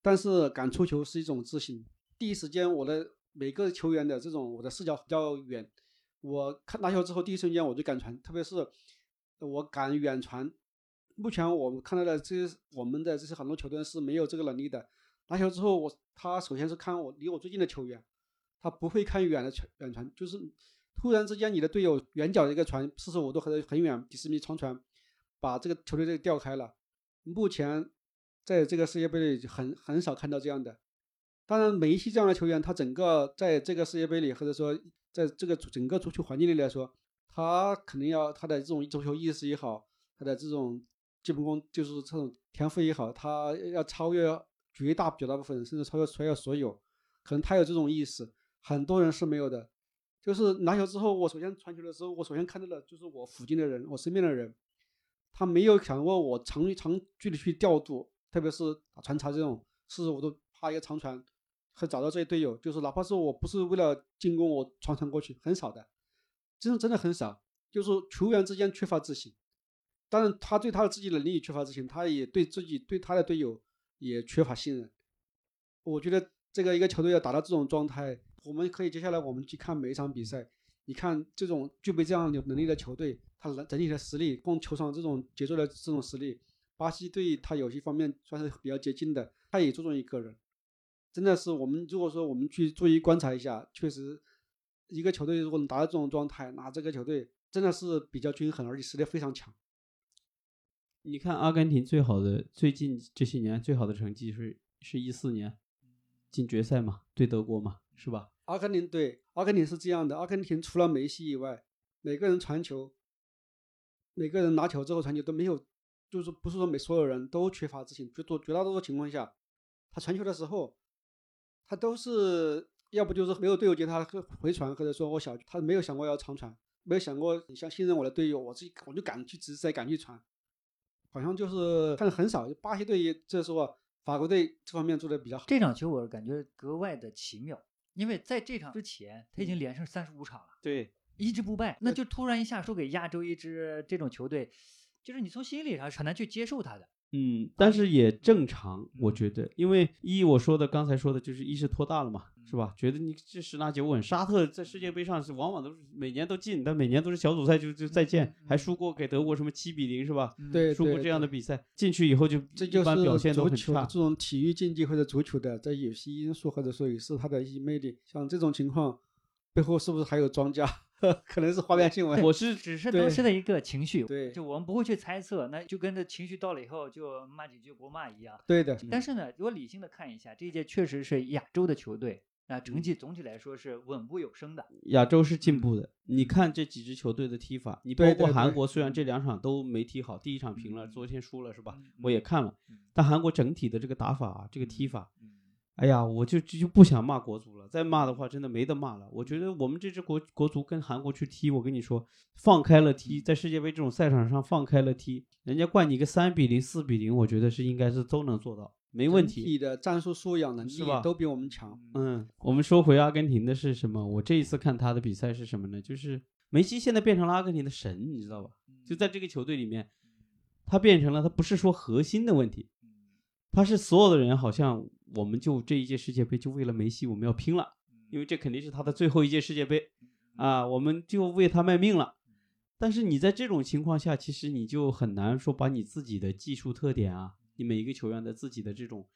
但是敢出球是一种自信。第一时间我的每个球员的这种我的视角比较远。我看拿球之后，第一瞬间我就敢传，特别是我敢远传。目前我们看到的这些，我们的这些很多球队是没有这个能力的。拿球之后，我他首先是看我离我最近的球员，他不会看远的传远传，就是突然之间你的队友远角的一个传四十五度或者很远几十米长传，把这个球队这个调开了。目前在这个世界杯里很很少看到这样的。当然，梅西这样的球员，他整个在这个世界杯里或者说。在这个整个足球环境里来说，他肯定要他的这种足球意识也好，他的这种基本功就是这种天赋也好，他要超越绝大绝大部分，甚至超越超越所有。可能他有这种意识，很多人是没有的。就是拿球之后，我首先传球的时候，我首先看到的就是我附近的人，我身边的人，他没有想过我长长距离去调度，特别是打传插这种四十五度啪一个长传。会找到这些队友，就是哪怕是我不是为了进攻，我传传过去很少的，真的真的很少。就是球员之间缺乏自信，当然他对他的自己能力缺乏自信，他也对自己对他的队友也缺乏信任。我觉得这个一个球队要达到这种状态，我们可以接下来我们去看每一场比赛，你看这种具备这样有能力的球队，他能整体的实力，光球场这种节奏的这种实力，巴西队他有些方面算是比较接近的，他也注重一个人。真的是我们如果说我们去注意观察一下，确实一个球队如果能达到这种状态，那这个球队真的是比较均衡，而且实力非常强。你看阿根廷最好的最近这些年最好的成绩是是一四年进决赛嘛，对德国嘛，是吧？阿根廷对阿根廷是这样的，阿根廷除了梅西以外，每个人传球，每个人拿球之后传球都没有，就是不是说每所有人都缺乏自信，绝多绝大多数情况下，他传球的时候。他都是要不就是没有队友接他回传，或者说我想他没有想过要长传，没有想过你像信任我的队友，我自己我就敢去直塞，敢去传，好像就是看的很少。巴西队这时候法国队这方面做的比较好。这场球我感觉格外的奇妙，因为在这场之前他已经连胜三十五场了，对，一直不败，那就突然一下输给亚洲一支这种球队，就是你从心理上很难去接受他的。嗯，但是也正常，我觉得，因为一我说的刚才说的就是一是拖大了嘛，是吧？觉得你这十拿九稳，沙特在世界杯上是往往都是每年都进，但每年都是小组赛就就再见，还输过给德国什么七比零是吧？对，输过这样的比赛，进去以后就这就是表现都很差。这种体育竞技或者足球的，在有些因素或者说也是它的一些魅力，像这种情况背后是不是还有庄家？可能是花边新闻，我是只是当时的一个情绪，对，就我们不会去猜测，那就跟着情绪到了以后就骂几句国骂一样，对的。但是呢，如果理性的看一下，这一届确实是亚洲的球队啊，成绩总体来说是稳步有升的。亚洲是进步的。你看这几支球队的踢法，你包括韩国，虽然这两场都没踢好，第一场平了，嗯昨天输了是吧？嗯我也看了嗯，但韩国整体的这个打法啊，这个踢法，嗯哎呀，我就就就不想骂国足了，再骂的话真的没得骂了。我觉得我们这支国国足跟韩国去踢，我跟你说，放开了踢，在世界杯这种赛场上放开了踢，人家灌你个三比零、四比零，我觉得是应该是都能做到，没问题。的战术素养能力都比我们强。嗯，我们说回阿根廷的是什么？我这一次看他的比赛是什么呢？就是梅西现在变成了阿根廷的神，你知道吧？就在这个球队里面，他变成了他不是说核心的问题，他是所有的人好像我们就这一届世界杯就为了梅西我们要拼了，因为这肯定是他的最后一届世界杯啊，我们就为他卖命了。但是你在这种情况下，其实你就很难说把你自己的技术特点啊，你每一个球员的自己的这种，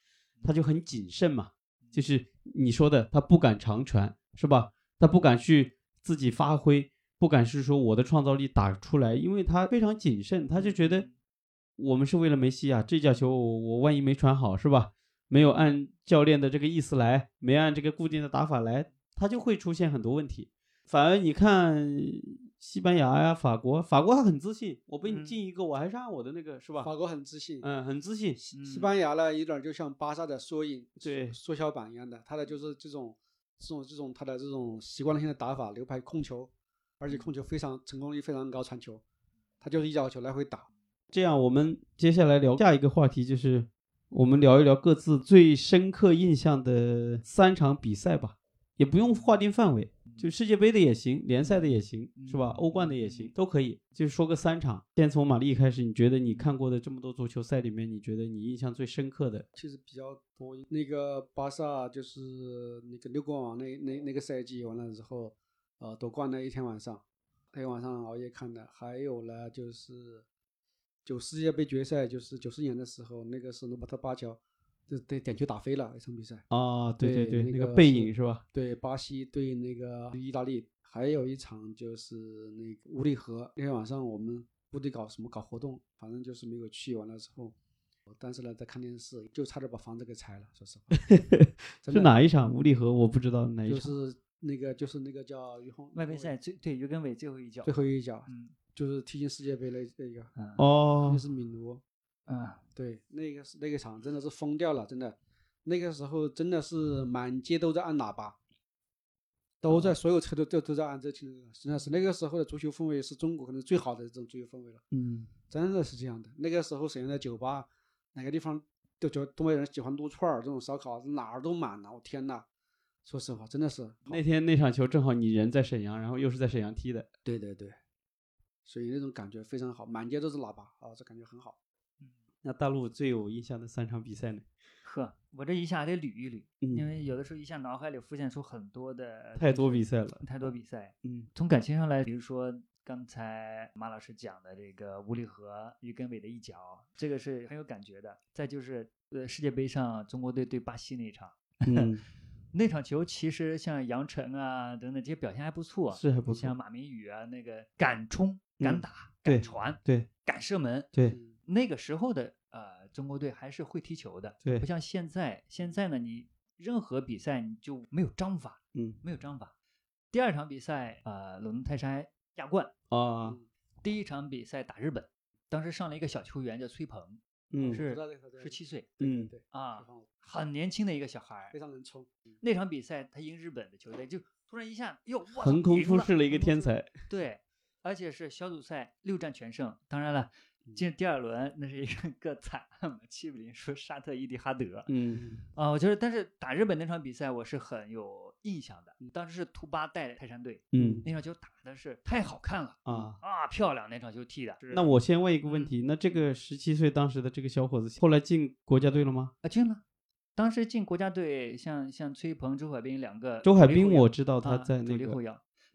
他就很谨慎嘛，就是你说的，他不敢长传是吧？他不敢去自己发挥，不敢是说我的创造力打出来，因为他非常谨慎，他就觉得我们是为了梅西啊，这脚球我我万一没传好是吧？没有按教练的这个意思来，没按这个固定的打法来，他就会出现很多问题。反而你看西班牙呀、法国，法国他很自信，我被你嗯进一个，我还是按我的那个是吧？法国很自信，嗯，很自信。西班牙呢有点就像巴萨的缩影、对缩小版一样的，他的就是这种这种这种他的这种习惯性的打法，流派控球，而且控球非常成功率非常高，传球，他就是一脚球来回打。这样，我们接下来聊下一个话题，就是我们聊一聊各自最深刻印象的三场比赛吧，也不用划定范围，就世界杯的也行，联赛的也行，是吧？欧冠的也行，都可以。就是说个三场，先从马丽开始，你觉得你看过的这么多足球赛里面，你觉得你印象最深刻的？其实比较多。那个巴萨就是那个六冠王那那那个赛季完了之后，呃，夺冠那一天晚上，那天晚上熬夜看的。还有呢，就是九世界杯决赛，就是九四年的时候，那个是罗伯特巴乔，就对点球打飞了一场比赛。啊，对对对那个背那个是影是吧？对巴西对那个意大利，还有一场就是那个乌里河。那天晚上我们部队搞什么搞活动，反正就是没有去。完了之后，但是呢在看电视，就差点把房子给拆了。说实话，是哪一场？无力河我不知道哪一场就。是那个就是那个叫于洪外围赛最对于根伟最后一脚最，后一脚，嗯就是踢进世界杯那那个，嗯哦那，是米卢。嗯对，那个是那个场真的是疯掉了，真的，那个时候真的是满街都在按喇叭，都在所有车都都都在按这听歌，真的是那个时候的足球氛围是中国可能最好的这种足球氛围了，嗯，真的是这样的。那个时候沈阳的酒吧，哪个地方都觉东北人喜欢撸串儿这种烧烤，哪儿都满了，我天呐，说实话，真的是那天那场球正好你人在沈阳，然后又是在沈阳踢的。对对对，所以那种感觉非常好，满街都是喇叭啊，这感觉很好。那大陆最有印象的三场比赛呢？呵，我这一下得捋一捋，因嗯，为有的时候一下脑海里浮现出很多的太多比赛了。太多比赛。嗯从感情上来，比如说刚才马老师讲的这个吴立和于根伟的一脚，这个是很有感觉的。再就是呃世界杯上中国队对巴西那一场，嗯，那场球其实像杨晨啊等等这些表现还不错，是还不错。像马明宇啊那个敢冲、敢嗯打、对敢传、对敢射门，对，嗯那个时候的呃中国队还是会踢球的，对不像现在，现在呢你任何比赛你就没有章法，嗯没有章法。第二场比赛呃鲁能泰山亚冠，啊，第一场比赛打日本，当时上了一个小球员叫崔鹏，嗯是十七岁嗯对，啊很年轻的一个小孩儿非。常能冲。嗯那场比赛他赢日本的球队，就突然一下哟，横空出世了一个天才。对，而且是小组赛六战全胜。当然了，嗯进第二轮那是一个 个惨七比零输沙特伊蒂哈德。嗯啊、我觉得，但是打日本那场比赛我是很有印象的。当时是图巴带泰山队，嗯那场球打的是太好看了啊。啊，漂亮！那场球踢的。那我先问一个问嗯题，那这个十七岁当时的这个小伙子，后来进国家队了吗？啊进了，当时进国家队，像像崔鹏、周海滨两个周海滨我知道他啊在那个。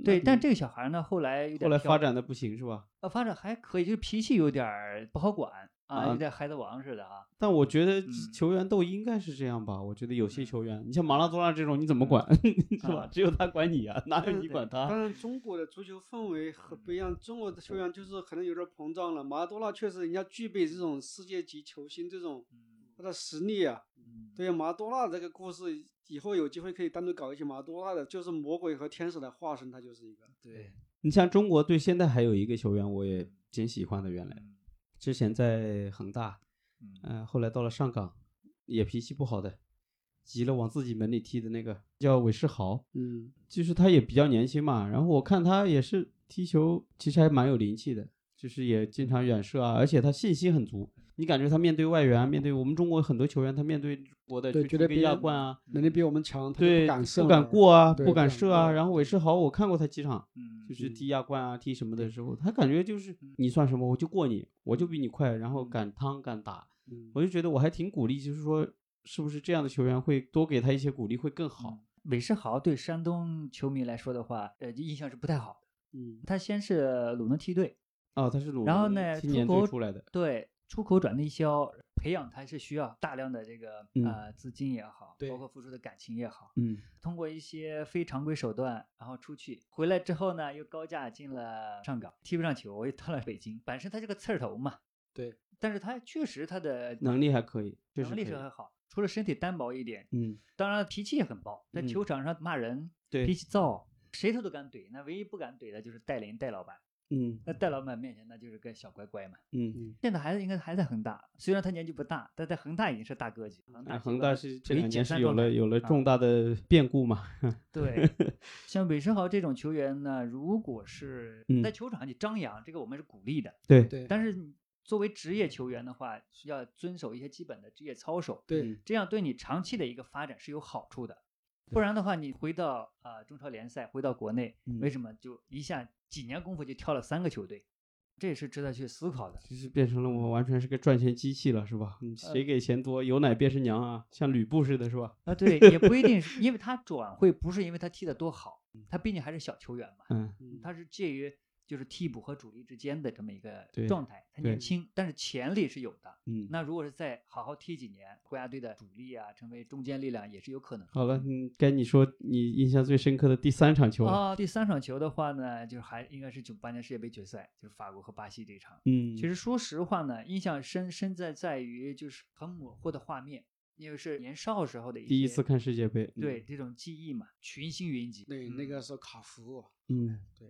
对，但嗯这个小孩呢，后来有后来发展的不行是吧？呃，发展还可以，就是脾气有点儿不好管啊，啊有点孩子王似的啊。但我觉得嗯球员都应该是这样吧。我觉得有些球员，你像马拉多纳这种，你怎么管 是吧啊？只有他管你啊，哪有你管他？当然，中国的足球氛围和不一样。中国的球员就是可能有点膨胀了。马拉多纳确实人家具备这种世界级球星这种他的实力啊，嗯，对马拉多纳这个故事，以后有机会可以单独搞一些马拉多纳的，就是魔鬼和天使的化身，他就是一个。对，你像中国队现在还有一个球员，我也挺喜欢的，原来嗯之前在恒大，嗯嗯、后来到了上港，也脾气不好的，急了往自己门里踢的那个叫韦世豪，嗯，就是他也比较年轻嘛，然后我看他也是踢球，其实还蛮有灵气的，就是也经常远射啊，而且他信心很足。你感觉他面对外援啊，面对我们中国很多球员，他面对国的对去踢个觉得别人亚冠啊，能力比我们强，他就对，不敢射不敢过啊，不敢射啊。然后韦世豪，我看过他几场，嗯，就是嗯踢亚冠啊，踢什么的时候，他感觉就是你算什么，我就过你，我就比你快，然后敢趟敢打，嗯我就觉得我还挺鼓励，就是说是不是这样的球员会多给他一些鼓励会更好？韦世豪对山东球迷来说的话，呃，印象是不太好的。嗯，他先是鲁能梯队，哦，他是鲁能然后呢出口出来的，对，出口转内销，培养他是需要大量的这个嗯呃资金也好，对包括付出的感情也好，嗯通过一些非常规手段，然后出去，回来之后呢，又高价进了上港，踢不上球，又到了北京。本身他是个刺儿头嘛，对，但是他确实他的能力还可以，确实能力是很好，除了身体单薄一点，嗯，当然脾气也很暴，在嗯球场上骂人，对脾气躁，谁他都敢怼。那唯一不敢怼的就是戴林戴老板，嗯那戴老板面前那就是个小乖乖嘛。嗯，现在孩子应该还在恒大，虽然他年纪不大，但在恒大已经是大哥级。恒大恒大是这两年是有了有了啊重大的变故嘛，对，像韦世豪这种球员呢，如果是嗯在球场上你张扬，这个我们是鼓励的。对对但是作为职业球员的话，需要遵守一些基本的职业操守，对嗯这样对你长期的一个发展是有好处的。不然的话，你回到啊、呃中超联赛，回到国内，嗯为什么就一下几年功夫就挑了三个球队？这也是值得去思考的。就是变成了我完全是个赚钱机器了，是吧？嗯谁呃给钱多，有奶便是娘啊，像吕布似的，是吧？啊，对，也不一定是 因为他转会，不是因为他踢得多好，他毕竟还是小球员嘛，他是介于就是替补和主力之间的这么一个状态。他年轻，但是潜力是有的。嗯，那如果是再好好踢几年，国家队的主力啊，成为中坚力量也是有可能。好了，嗯，该你说你印象最深刻的第三场球了，啊，第三场球的话呢，就是还应该是九八年世界杯决赛，就是法国和巴西这场。嗯，其实说实话呢，印象深深在在于就是很模糊的画面，因为是年少时候的一第一次看世界杯，嗯对，这种记忆嘛，群星云集。对，那个时候卡夫，嗯，对，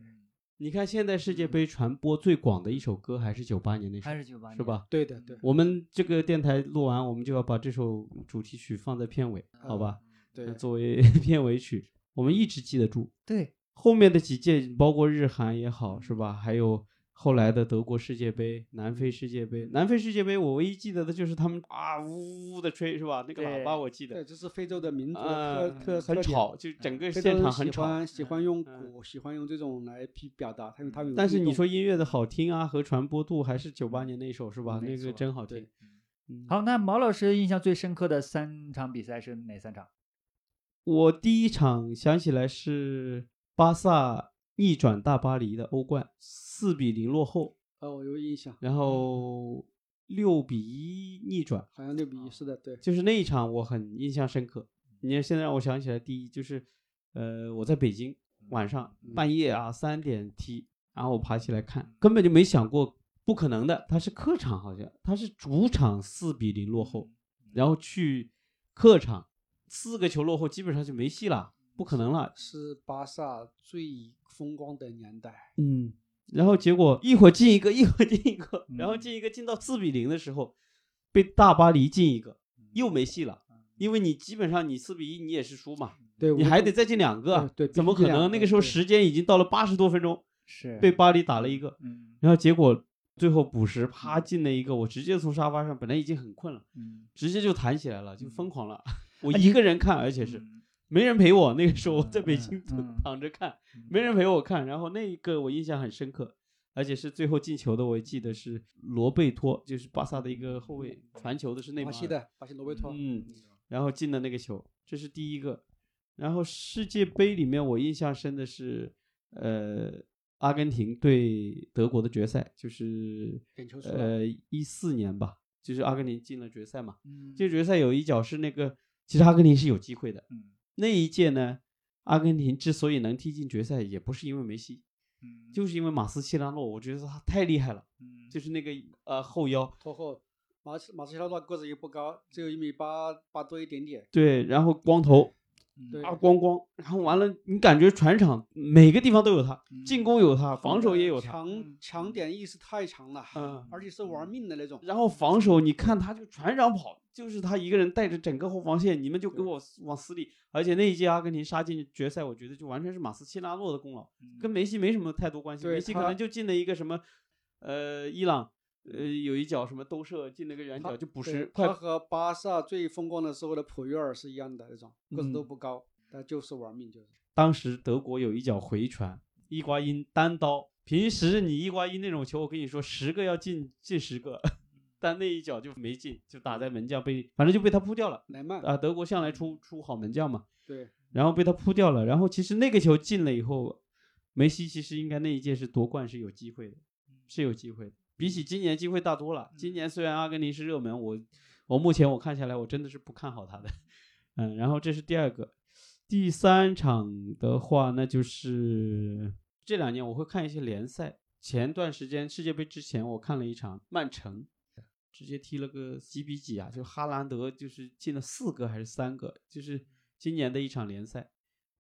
你看现在世界杯传播最广的一首歌还是九八年那首还，是九八年是？吧？对的，对，我们这个电台录完，我们就要把这首主题曲放在片尾，好吧？对，作为 片尾曲，我们一直记得住。对，后面的几届，包括日韩也好，是吧？还有后来的德国世界杯、南非世界杯。南非世界杯，我唯一记得的就是他们啊呜呜的吹，是吧？那个喇叭我记得对，，这是非洲的民族特，特特很吵，就整个现场很吵。欢喜欢用嗯鼓，喜欢用这种来批表达，他们他们但是你说音乐的好听啊和传播度，还是九八年那首是吧？那个真好听好，那毛老师印象最深刻的三场比赛是哪三场？我第一场想起来是巴萨逆转大巴黎的欧冠，四比零落后，哦，我有印象，然后六比一逆转，好像六比一，是的，对，就是那一场我很印象深刻。你看现在让我想起来，第一就是，呃，我在北京晚上嗯。半夜啊三点踢，然后我爬起来看，根本就没想过不可能的，他是客场好像他是主场四比零落后，然后去客场四个球落后，基本上就没戏了，不可能了。是巴萨最风光的年代，嗯，然后结果一会儿进一个，一会儿进一个，然后嗯。进一个进到四比零的时候，被大巴黎进一个，又没戏了。因为你基本上你四比一你也是输嘛，对，你还得再进两个，对对怎么可能？那个时候时间已经到了八十多分钟，是被巴黎打了一个，嗯。然后结果最后补时啪进了一个，我直接从沙发上本来已经很困了，嗯，直接就弹起来了，就疯狂了。我啊一个人看，而且是嗯没人陪我，那个时候我在北嗯京嗯躺着看，没人陪我看，然后那一个我印象很深刻，而且是最后进球的，我记得是罗贝托，就是巴萨的一个后卫传球的是内马尔巴西，的巴西罗贝托，嗯，然后进的那个球，这是第一个。然后世界杯里面我印象深的是，呃，阿根廷对德国的决赛，就是呃一四年吧，就是阿根廷进了决赛嘛。嗯。这决赛有一脚是那个，其实阿根廷是有机会的，嗯那一届呢，阿根廷之所以能踢进决赛，也不是因为梅西，嗯就是因为马斯切拉诺，我觉得他太厉害了，嗯就是那个呃后腰，拖后，马斯马斯切拉诺个子也不高，只有一米八八多一点点。对，然后光头嗯对啊光光，然后完了，你感觉全场每个地方都有他，嗯进攻有他，防守也有他，强强点意识太强了，嗯，而且是玩命的那种。然后防守你看他就全场跑，就是他一个人带着整个后防线，你们就给我往死里。而且那一届阿根廷杀进决赛，我觉得就完全是马斯切拉诺的功劳，嗯跟梅西没什么太多关系。梅西可能就进了一个什么，呃，伊朗，呃，有一脚什么兜射进了个远角，就补时快他和巴萨最风光的时候的普约尔是一样的那种，个子都嗯不高，但就是玩命，就是。当时德国有一脚回传，伊瓜因单刀。平时你伊瓜因那种球，我跟你说，十个要进进十个，但那一脚就没进，就打在门将被，反正就被他扑掉了。莱曼，啊，德国向来出出好门将嘛，对，然后被他扑掉了。然后其实那个球进了以后，梅西其实应该那一届是夺冠是有机会的，是有机会的，比起今年机会大多了。今年虽然阿根廷是热门，我我目前我看下来，我真的是不看好他的。嗯，然后这是第二个，第三场的话，那就是这两年我会看一些联赛。前段时间世界杯之前，我看了一场曼城，直接踢了个几比几啊？就哈兰德就是进了四个还是三个？就是今年的一场联赛。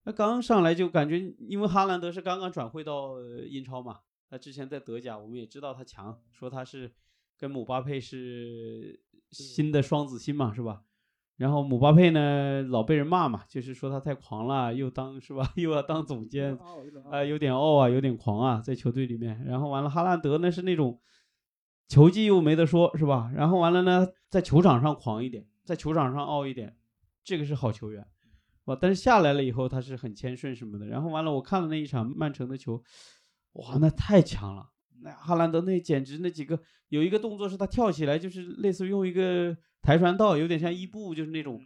那刚上来就感觉，因为哈兰德是刚刚转会到呃英超嘛，他之前在德甲，我们也知道他强，说他是跟姆巴佩是新的双子星嘛，是吧？然后姆巴佩呢，老被人骂嘛，就是说他太狂了，又当是吧，又要当总监，啊、有点傲啊，有点狂啊，在球队里面。然后完了，哈兰德呢是那种球技又没得说，是吧？然后完了呢，在球场上狂一点，在球场上傲一点，这个是好球员，是吧？但是下来了以后，他是很谦顺什么的。然后完了，我看了那一场曼城的球，哇，那太强了。那哈兰德那简直那几个有一个动作是他跳起来，就是类似于用一个跆拳道，有点像伊布，就是那种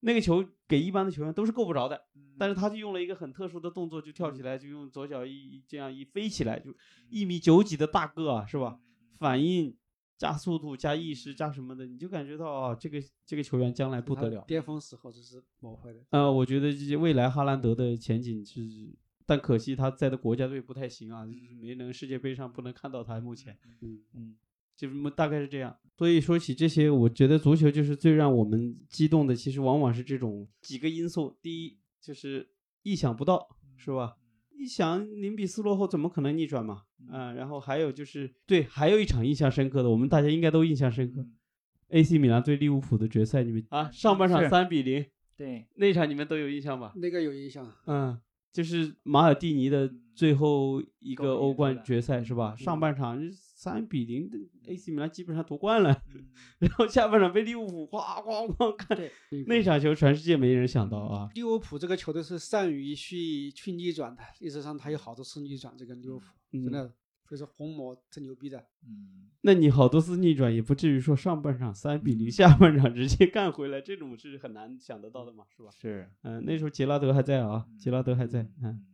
那个球给一般的球员都是够不着的。但是他就用了一个很特殊的动作，就跳起来，就用左脚一这样一飞起来，就一米九几的大个啊，是吧？反应加速度加意识加什么的，你就感觉到啊，这个这个球员将来不得了。巅峰时候就是模会的。呃，我觉得这些未来哈兰德的前景是，但可惜他在的国家队不太行啊，就是没能世界杯上不能看到他。目前，嗯嗯，就是么大概是这样。所以说起这些，我觉得足球就是最让我们激动的，其实往往是这种几个因素。第一就是意想不到，是吧？一想零比四落后，怎么可能逆转嘛？啊、然后还有就是，对，还有一场印象深刻的，我们大家应该都印象深刻。AC 米兰对利物浦的决赛，你们啊，上半场三比零，对，那场你们都有印象吧？那个有印象，嗯，就是马尔蒂尼的最后一个欧冠决赛是吧？嗯上半场三比零的 AC 米兰基本上夺冠了，然后下半场被利物浦哗哗哗看，那场球全世界没人想到啊。利物浦这个球队是善于去去逆转的，历史上他有好多次逆转，这个利物浦嗯真的，所以说红魔真牛逼的。嗯，那你好多次逆转也不至于说上半场三比零，下半场直接干回来，这种是很难想得到的嘛，是吧？是，嗯、那时候杰拉德还在啊，杰拉德还在，嗯。嗯，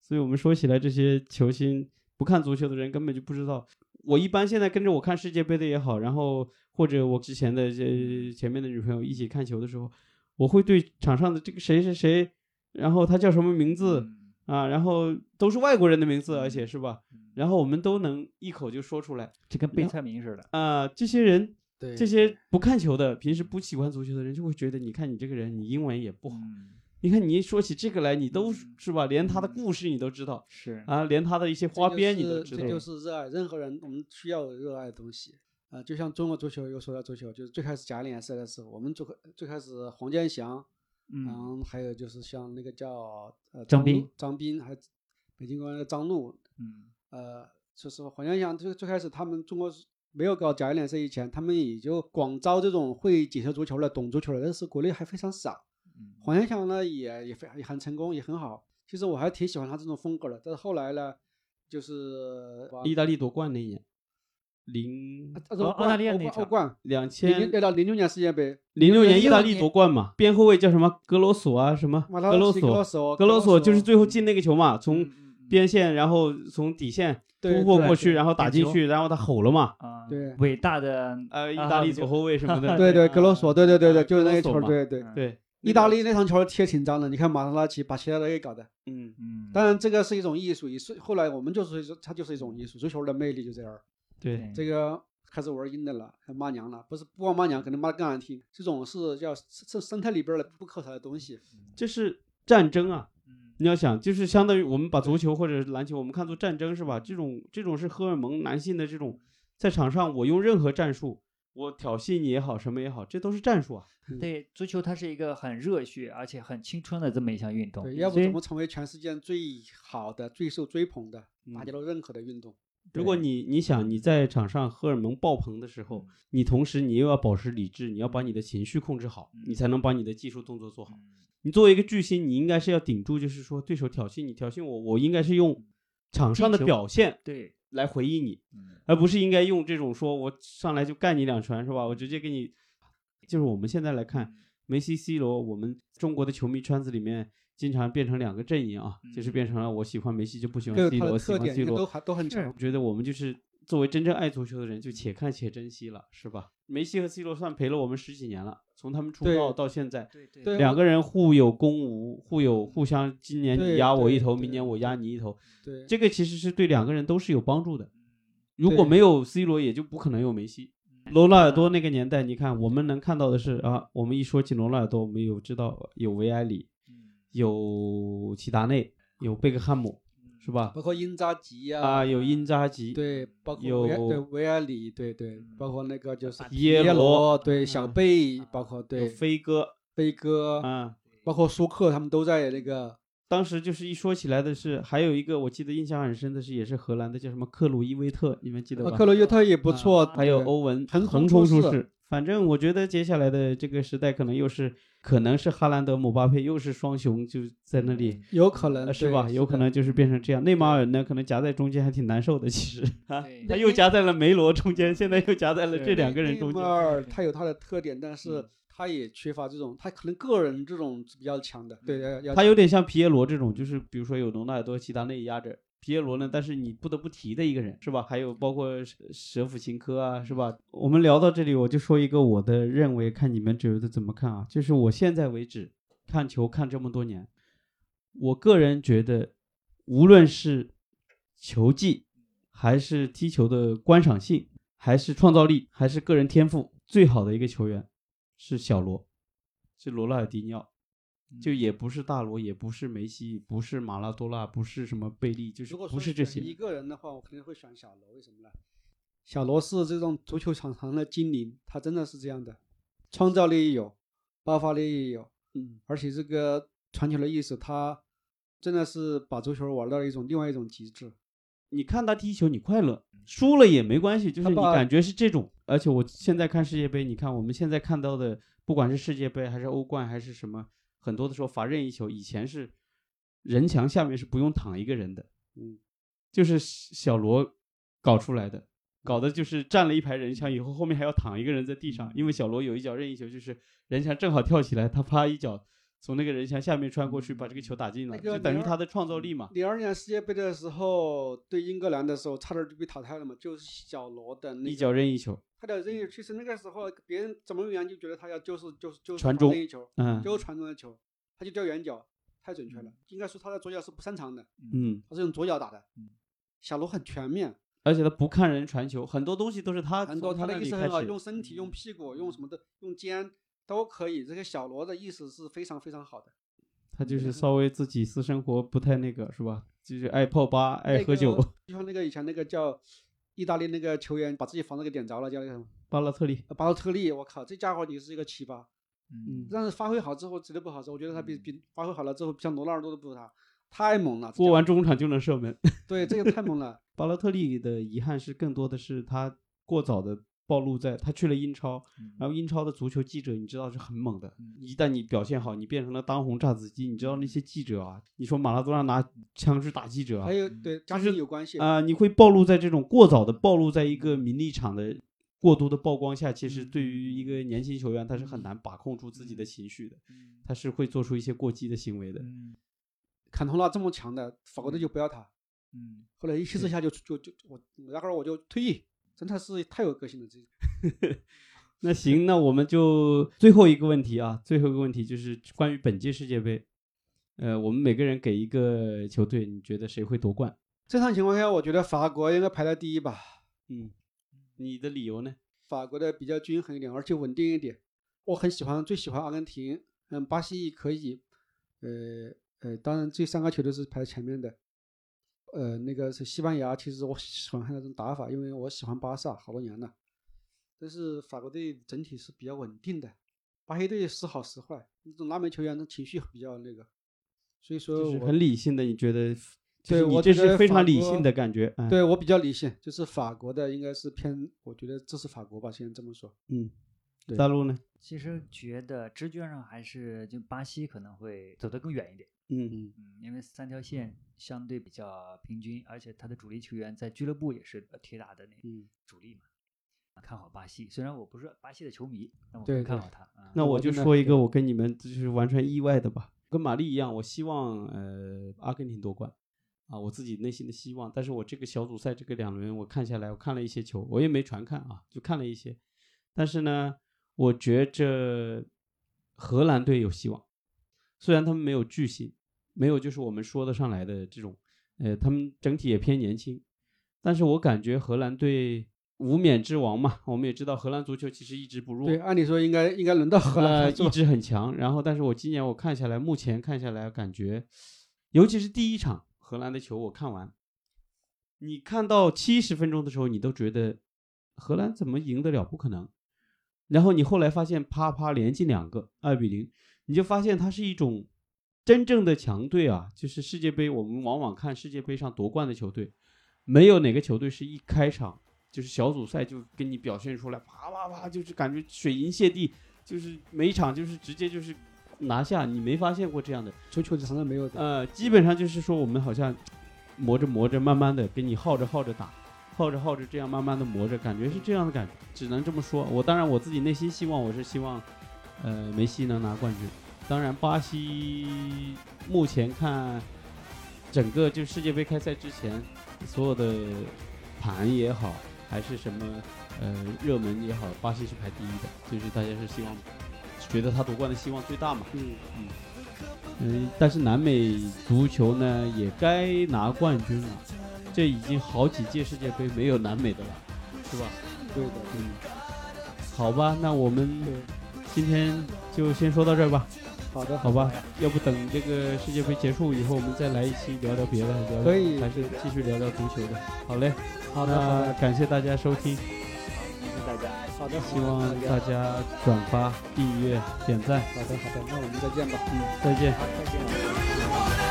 所以我们说起来，这些球星不看足球的人根本就不知道。我一般现在跟着我看世界杯的也好，然后或者我之前的这前面的女朋友一起看球的时候，我会对场上的这个谁谁谁，然后他叫什么名字嗯啊，然后都是外国人的名字，而且是吧？嗯然后我们都能一口就说出来这跟背菜名似的，啊。这些人，对，这些不看球的，平时不喜欢足球的人，就会觉得，你看你这个人，你英文也不好。嗯你看你一说起这个来，你都嗯是吧？连他的故事你都知道。是，啊，连他的一些花边你都知道。就是热爱。任何人我们需要热爱的东西。啊、就像中国足球，又说到足球，就是最开始甲联赛的时候，我们最开最开始黄健翔，嗯，嗯，还有就是像那个叫呃张斌，张斌，还有北京国安的张路，嗯，呃，就是黄健翔，最最开始他们中国没有搞甲 A 联赛以前，他们也就广招这种会解说足球的、懂足球的，但是国内还非常少。嗯黄健翔呢也也非也很成功，也很好。其实我还挺喜欢他这种风格的，但是后来呢，就是意大利夺冠那一年，零澳大利亚那场欧冠，两零千零到零六年世界杯，零六年意大利夺冠嘛，边后卫叫什么格罗索啊，什么格罗西格罗索，格罗索就是最后进那个球嘛，嗯从边线然后从底线突破过去，然后打进去，然后他吼了嘛，啊，对伟大的呃，意啊大利左后卫什么的，对对格罗索，对对对对，啊就是那个球，对对。嗯对，意大利那场球踢得挺脏的，你看马特拉齐把其他的给搞的。嗯，嗯，当然，这个是一种艺术，也是后来我们就是说，它就是一种艺术，足球的魅力就这样儿。对，这个开始玩阴的了，还骂娘了，不是不光骂娘，可能骂的更难听。这种是叫生生态里边的不可少的东西。这是战争啊！嗯你要想，就是相当于我们把足球或者是篮球，我们看作战争是吧？这种这种是荷尔蒙男性的这种，在场上我用任何战术，我挑衅你也好，什么也好，这都是战术啊。对，足球它是一个很热血而且很青春的这么一项运动。对，要不所以怎么成为全世界最好的、最受追捧的、大嗯家都认可的运动？如果你你想你在场上荷尔蒙爆棚的时候，你同时你又要保持理智，你要把你的情绪控制好，你才能把你的技术动作做好。你作为一个巨星，你应该是要顶住，就是说对手挑衅你，挑衅我，我应该是用场上的表现对，来回应你，嗯而不是应该用这种说我上来就干你两拳是吧？我直接给你，就是我们现在来看梅西、C 罗，我们中国的球迷圈子里面经常变成两个阵营啊，就是变成了我喜欢梅西就不喜欢 C 它罗，喜欢，C 罗都还都很强我。觉得我们就是作为真正爱足球的人，就且看且珍惜了，是吧？梅西和 C 罗算陪了我们十几年了，从他们出道到现在，对对对两个人互有攻无，互有互相，今年你压我一头，明年我压你一头，对，这个其实是对两个人都是有帮助的。如果没有 C 罗，也就不可能有梅西。罗纳尔多那个年代，你看我们能看到的是啊，我们一说起罗纳尔多，我们有知道有维埃里，有齐达内，有贝克汉姆，是吧？包括英扎吉呀、啊，有因扎吉，对，包括有维埃对维埃里，对对，包括那个就是耶罗罗，对小贝，包括对飞哥，飞哥，嗯，包括舒克，他们都在那个当时就是一说起来的是，还有一个我记得印象很深的是，也是荷兰的，叫什么克鲁伊维特，你们记得吧？呃克罗约特也不错，还有欧文横冲出世。反正我觉得接下来的这个时代，可能又是可能是哈兰德、姆巴佩又是双雄，就在那里。有可能呃是吧？有可能就是变成这样。内马尔呢，可能夹在中间还挺难受的，其实啊，他又夹在了梅罗中间，现在又夹在了这两个人中间内马。尔他有他的特点，但是他也缺乏这种，他可能个人这种比较强的，对，要要他有点像皮耶罗这种，就是比如说有罗纳尔多、齐达内压着皮耶罗呢，但是你不得不提的一个人，是吧？还有包括舍舍甫琴科啊，是吧？我们聊到这里，我就说一个我的认为，看你们觉得怎么看啊？就是我现在为止看球看这么多年，我个人觉得，无论是球技，还是踢球的观赏性，还是创造力，还是个人天赋，最好的一个球员是小罗，是罗纳尔迪尼奥。就也不是大罗，也不是梅西，不是马拉多纳，不是什么贝利，就是不是这些一。个人的话，我肯定会选小罗，为什么呢？小罗是这种足球场上的精灵，他真的是这样的，创造力也有，爆发力也有，嗯，而且这个传球的意识，他真的是把足球玩到了一种另外一种极致。你看他踢球，你快乐，输了也没关系，就是你感觉是这种。而且我现在看世界杯，你看我们现在看到的，不管是世界杯还是欧冠还是什么，很多的时候罚任意球，以前是人墙下面是不用躺一个人的，嗯，就是小罗搞出来的，搞的就是站了一排人墙以后，后面还要躺一个人在地上，因为小罗有一脚任意球，就是人墙正好跳起来，他啪一脚从那个人墙下面穿过去，把这个球打进了，那个就等于他的创造力嘛。零二年世界杯的时候，对英格兰的时候，差点就被淘汰了嘛，就是小罗的那一脚任意球，他的任意，其实那个时候别人怎么样就觉得他要就是就是就是传中任意球，嗯就是传中的球，他就掉远角，太准确了。应该说他的左脚是不擅长的，嗯，他是用左脚打的。小罗很全面，而且他不看人传球，很多东西都是他很多他从他的意识很好。用身体、用屁股、用什么的、用肩都可以。这个小罗的意思是非常非常好的。他就是稍微自己私生活不太那个是吧？就是爱泡吧，爱喝酒。个就像那个以前那个叫意大利那个球员，把自己房子给点着了，叫那个什么巴洛特利，巴洛特利，我靠，这家伙也是一个奇葩。嗯，但是发挥好之后，绝对不好说。我觉得他比比发挥好了之后，像罗纳尔多都不如他，太猛了。过完中场就能射门。对这个太猛了。巴洛特利的遗憾是更多的是他过早的暴露在他去了英超，然后英超的足球记者你知道是很猛的，一旦你表现好，你变成了当红炸子鸡，你知道那些记者啊，你说马拉多纳拿枪去打记者啊还，有对家庭有关系。啊、你会暴露在这种过早的暴露在一个名利场的过度的曝光下，其实对于一个年轻球员，他是很难把控住自己的情绪的，他是会做出一些过激的行为的。嗯。坎通纳这么强的，法国队就不要他。嗯，后来一气之下就就就我，然后我就退役，真的是太有个性了。这个 那行，那我们就最后一个问题啊，最后一个问题就是关于本届世界杯，呃，我们每个人给一个球队，你觉得谁会夺冠？正常情况下，我觉得法国应该排在第一吧。嗯，你的理由呢？法国的比较均衡一点，而且稳定一点。我很喜欢，最喜欢阿根廷，嗯，巴西可以，呃呃，当然这三个球队是排在前面的。呃，那个是西班牙，其实我喜欢看那种打法，因为我喜欢巴萨好多年了。但是法国队整体是比较稳定的，巴西队时好时坏，那种拉美球员的情绪比较那个，所以说就是我很理性的，你觉得？对我觉得是非常理性的感觉。嗯、对我比较理性，就是法国的应该是偏，我觉得这是法国吧，先这么说。嗯，对大陆呢？其实觉得直觉上还是就巴西可能会走得更远一点。嗯嗯，嗯，因为三条线相对比较平均，而且他的主力球员在俱乐部也是呃铁打的那嗯主力嘛。看好巴西，虽然我不是巴西的球迷，但我看好他。啊那我就说一个我跟你们就是完全意外的吧，跟玛丽一样，我希望呃阿根廷夺冠啊，我自己内心的希望。但是我这个小组赛这个两轮我看下来，我看了一些球，我也没全看啊，就看了一些。但是呢，我觉着荷兰队有希望，虽然他们没有巨星，没有就是我们说得上来的这种，呃，他们整体也偏年轻，但是我感觉荷兰队无冕之王嘛，我们也知道荷兰足球其实一直不弱，对，按理说应该应该轮到荷兰一直很强。然后，但是我今年我看下来，目前看下来，感觉，尤其是第一场荷兰的球，我看完，你看到七十分钟的时候，你都觉得荷兰怎么赢得了？不可能。然后你后来发现，啪啪连进两个，二比零，你就发现它是一种真正的强队啊！就是世界杯，我们往往看世界杯上夺冠的球队，没有哪个球队是一开场就是小组赛就给你表现出来，啪啪啪，就是感觉水银泻地，就是每一场就是直接就是拿下，你没发现过这样的？足球场上没有的。呃，基本上就是说我们好像磨着磨着，慢慢的给你耗着耗着打，耗着耗着这样慢慢的磨着，感觉是这样的感觉，只能这么说。我当然我自己内心希望，我是希望，呃，梅西能拿冠军。当然，巴西目前看整个就世界杯开赛之前所有的盘也好，还是什么呃热门也好，巴西是排第一的，就是大家是希望觉得他夺冠的希望最大嘛。嗯，嗯，嗯但是南美足球呢也该拿冠军了，这已经好几届世界杯没有南美的了，是吧？对的，嗯，好吧，那我们，今天就先说到这儿吧，好的，好吧？要不等这个世界杯结束以后，我们再来一期聊聊别的，可以还是继续聊聊足球的。好嘞，好的，感谢大家收听，谢谢大家。好的，希望大家转发、订阅、点赞，好的，好的，那我们再见吧。嗯，再见。好，再见。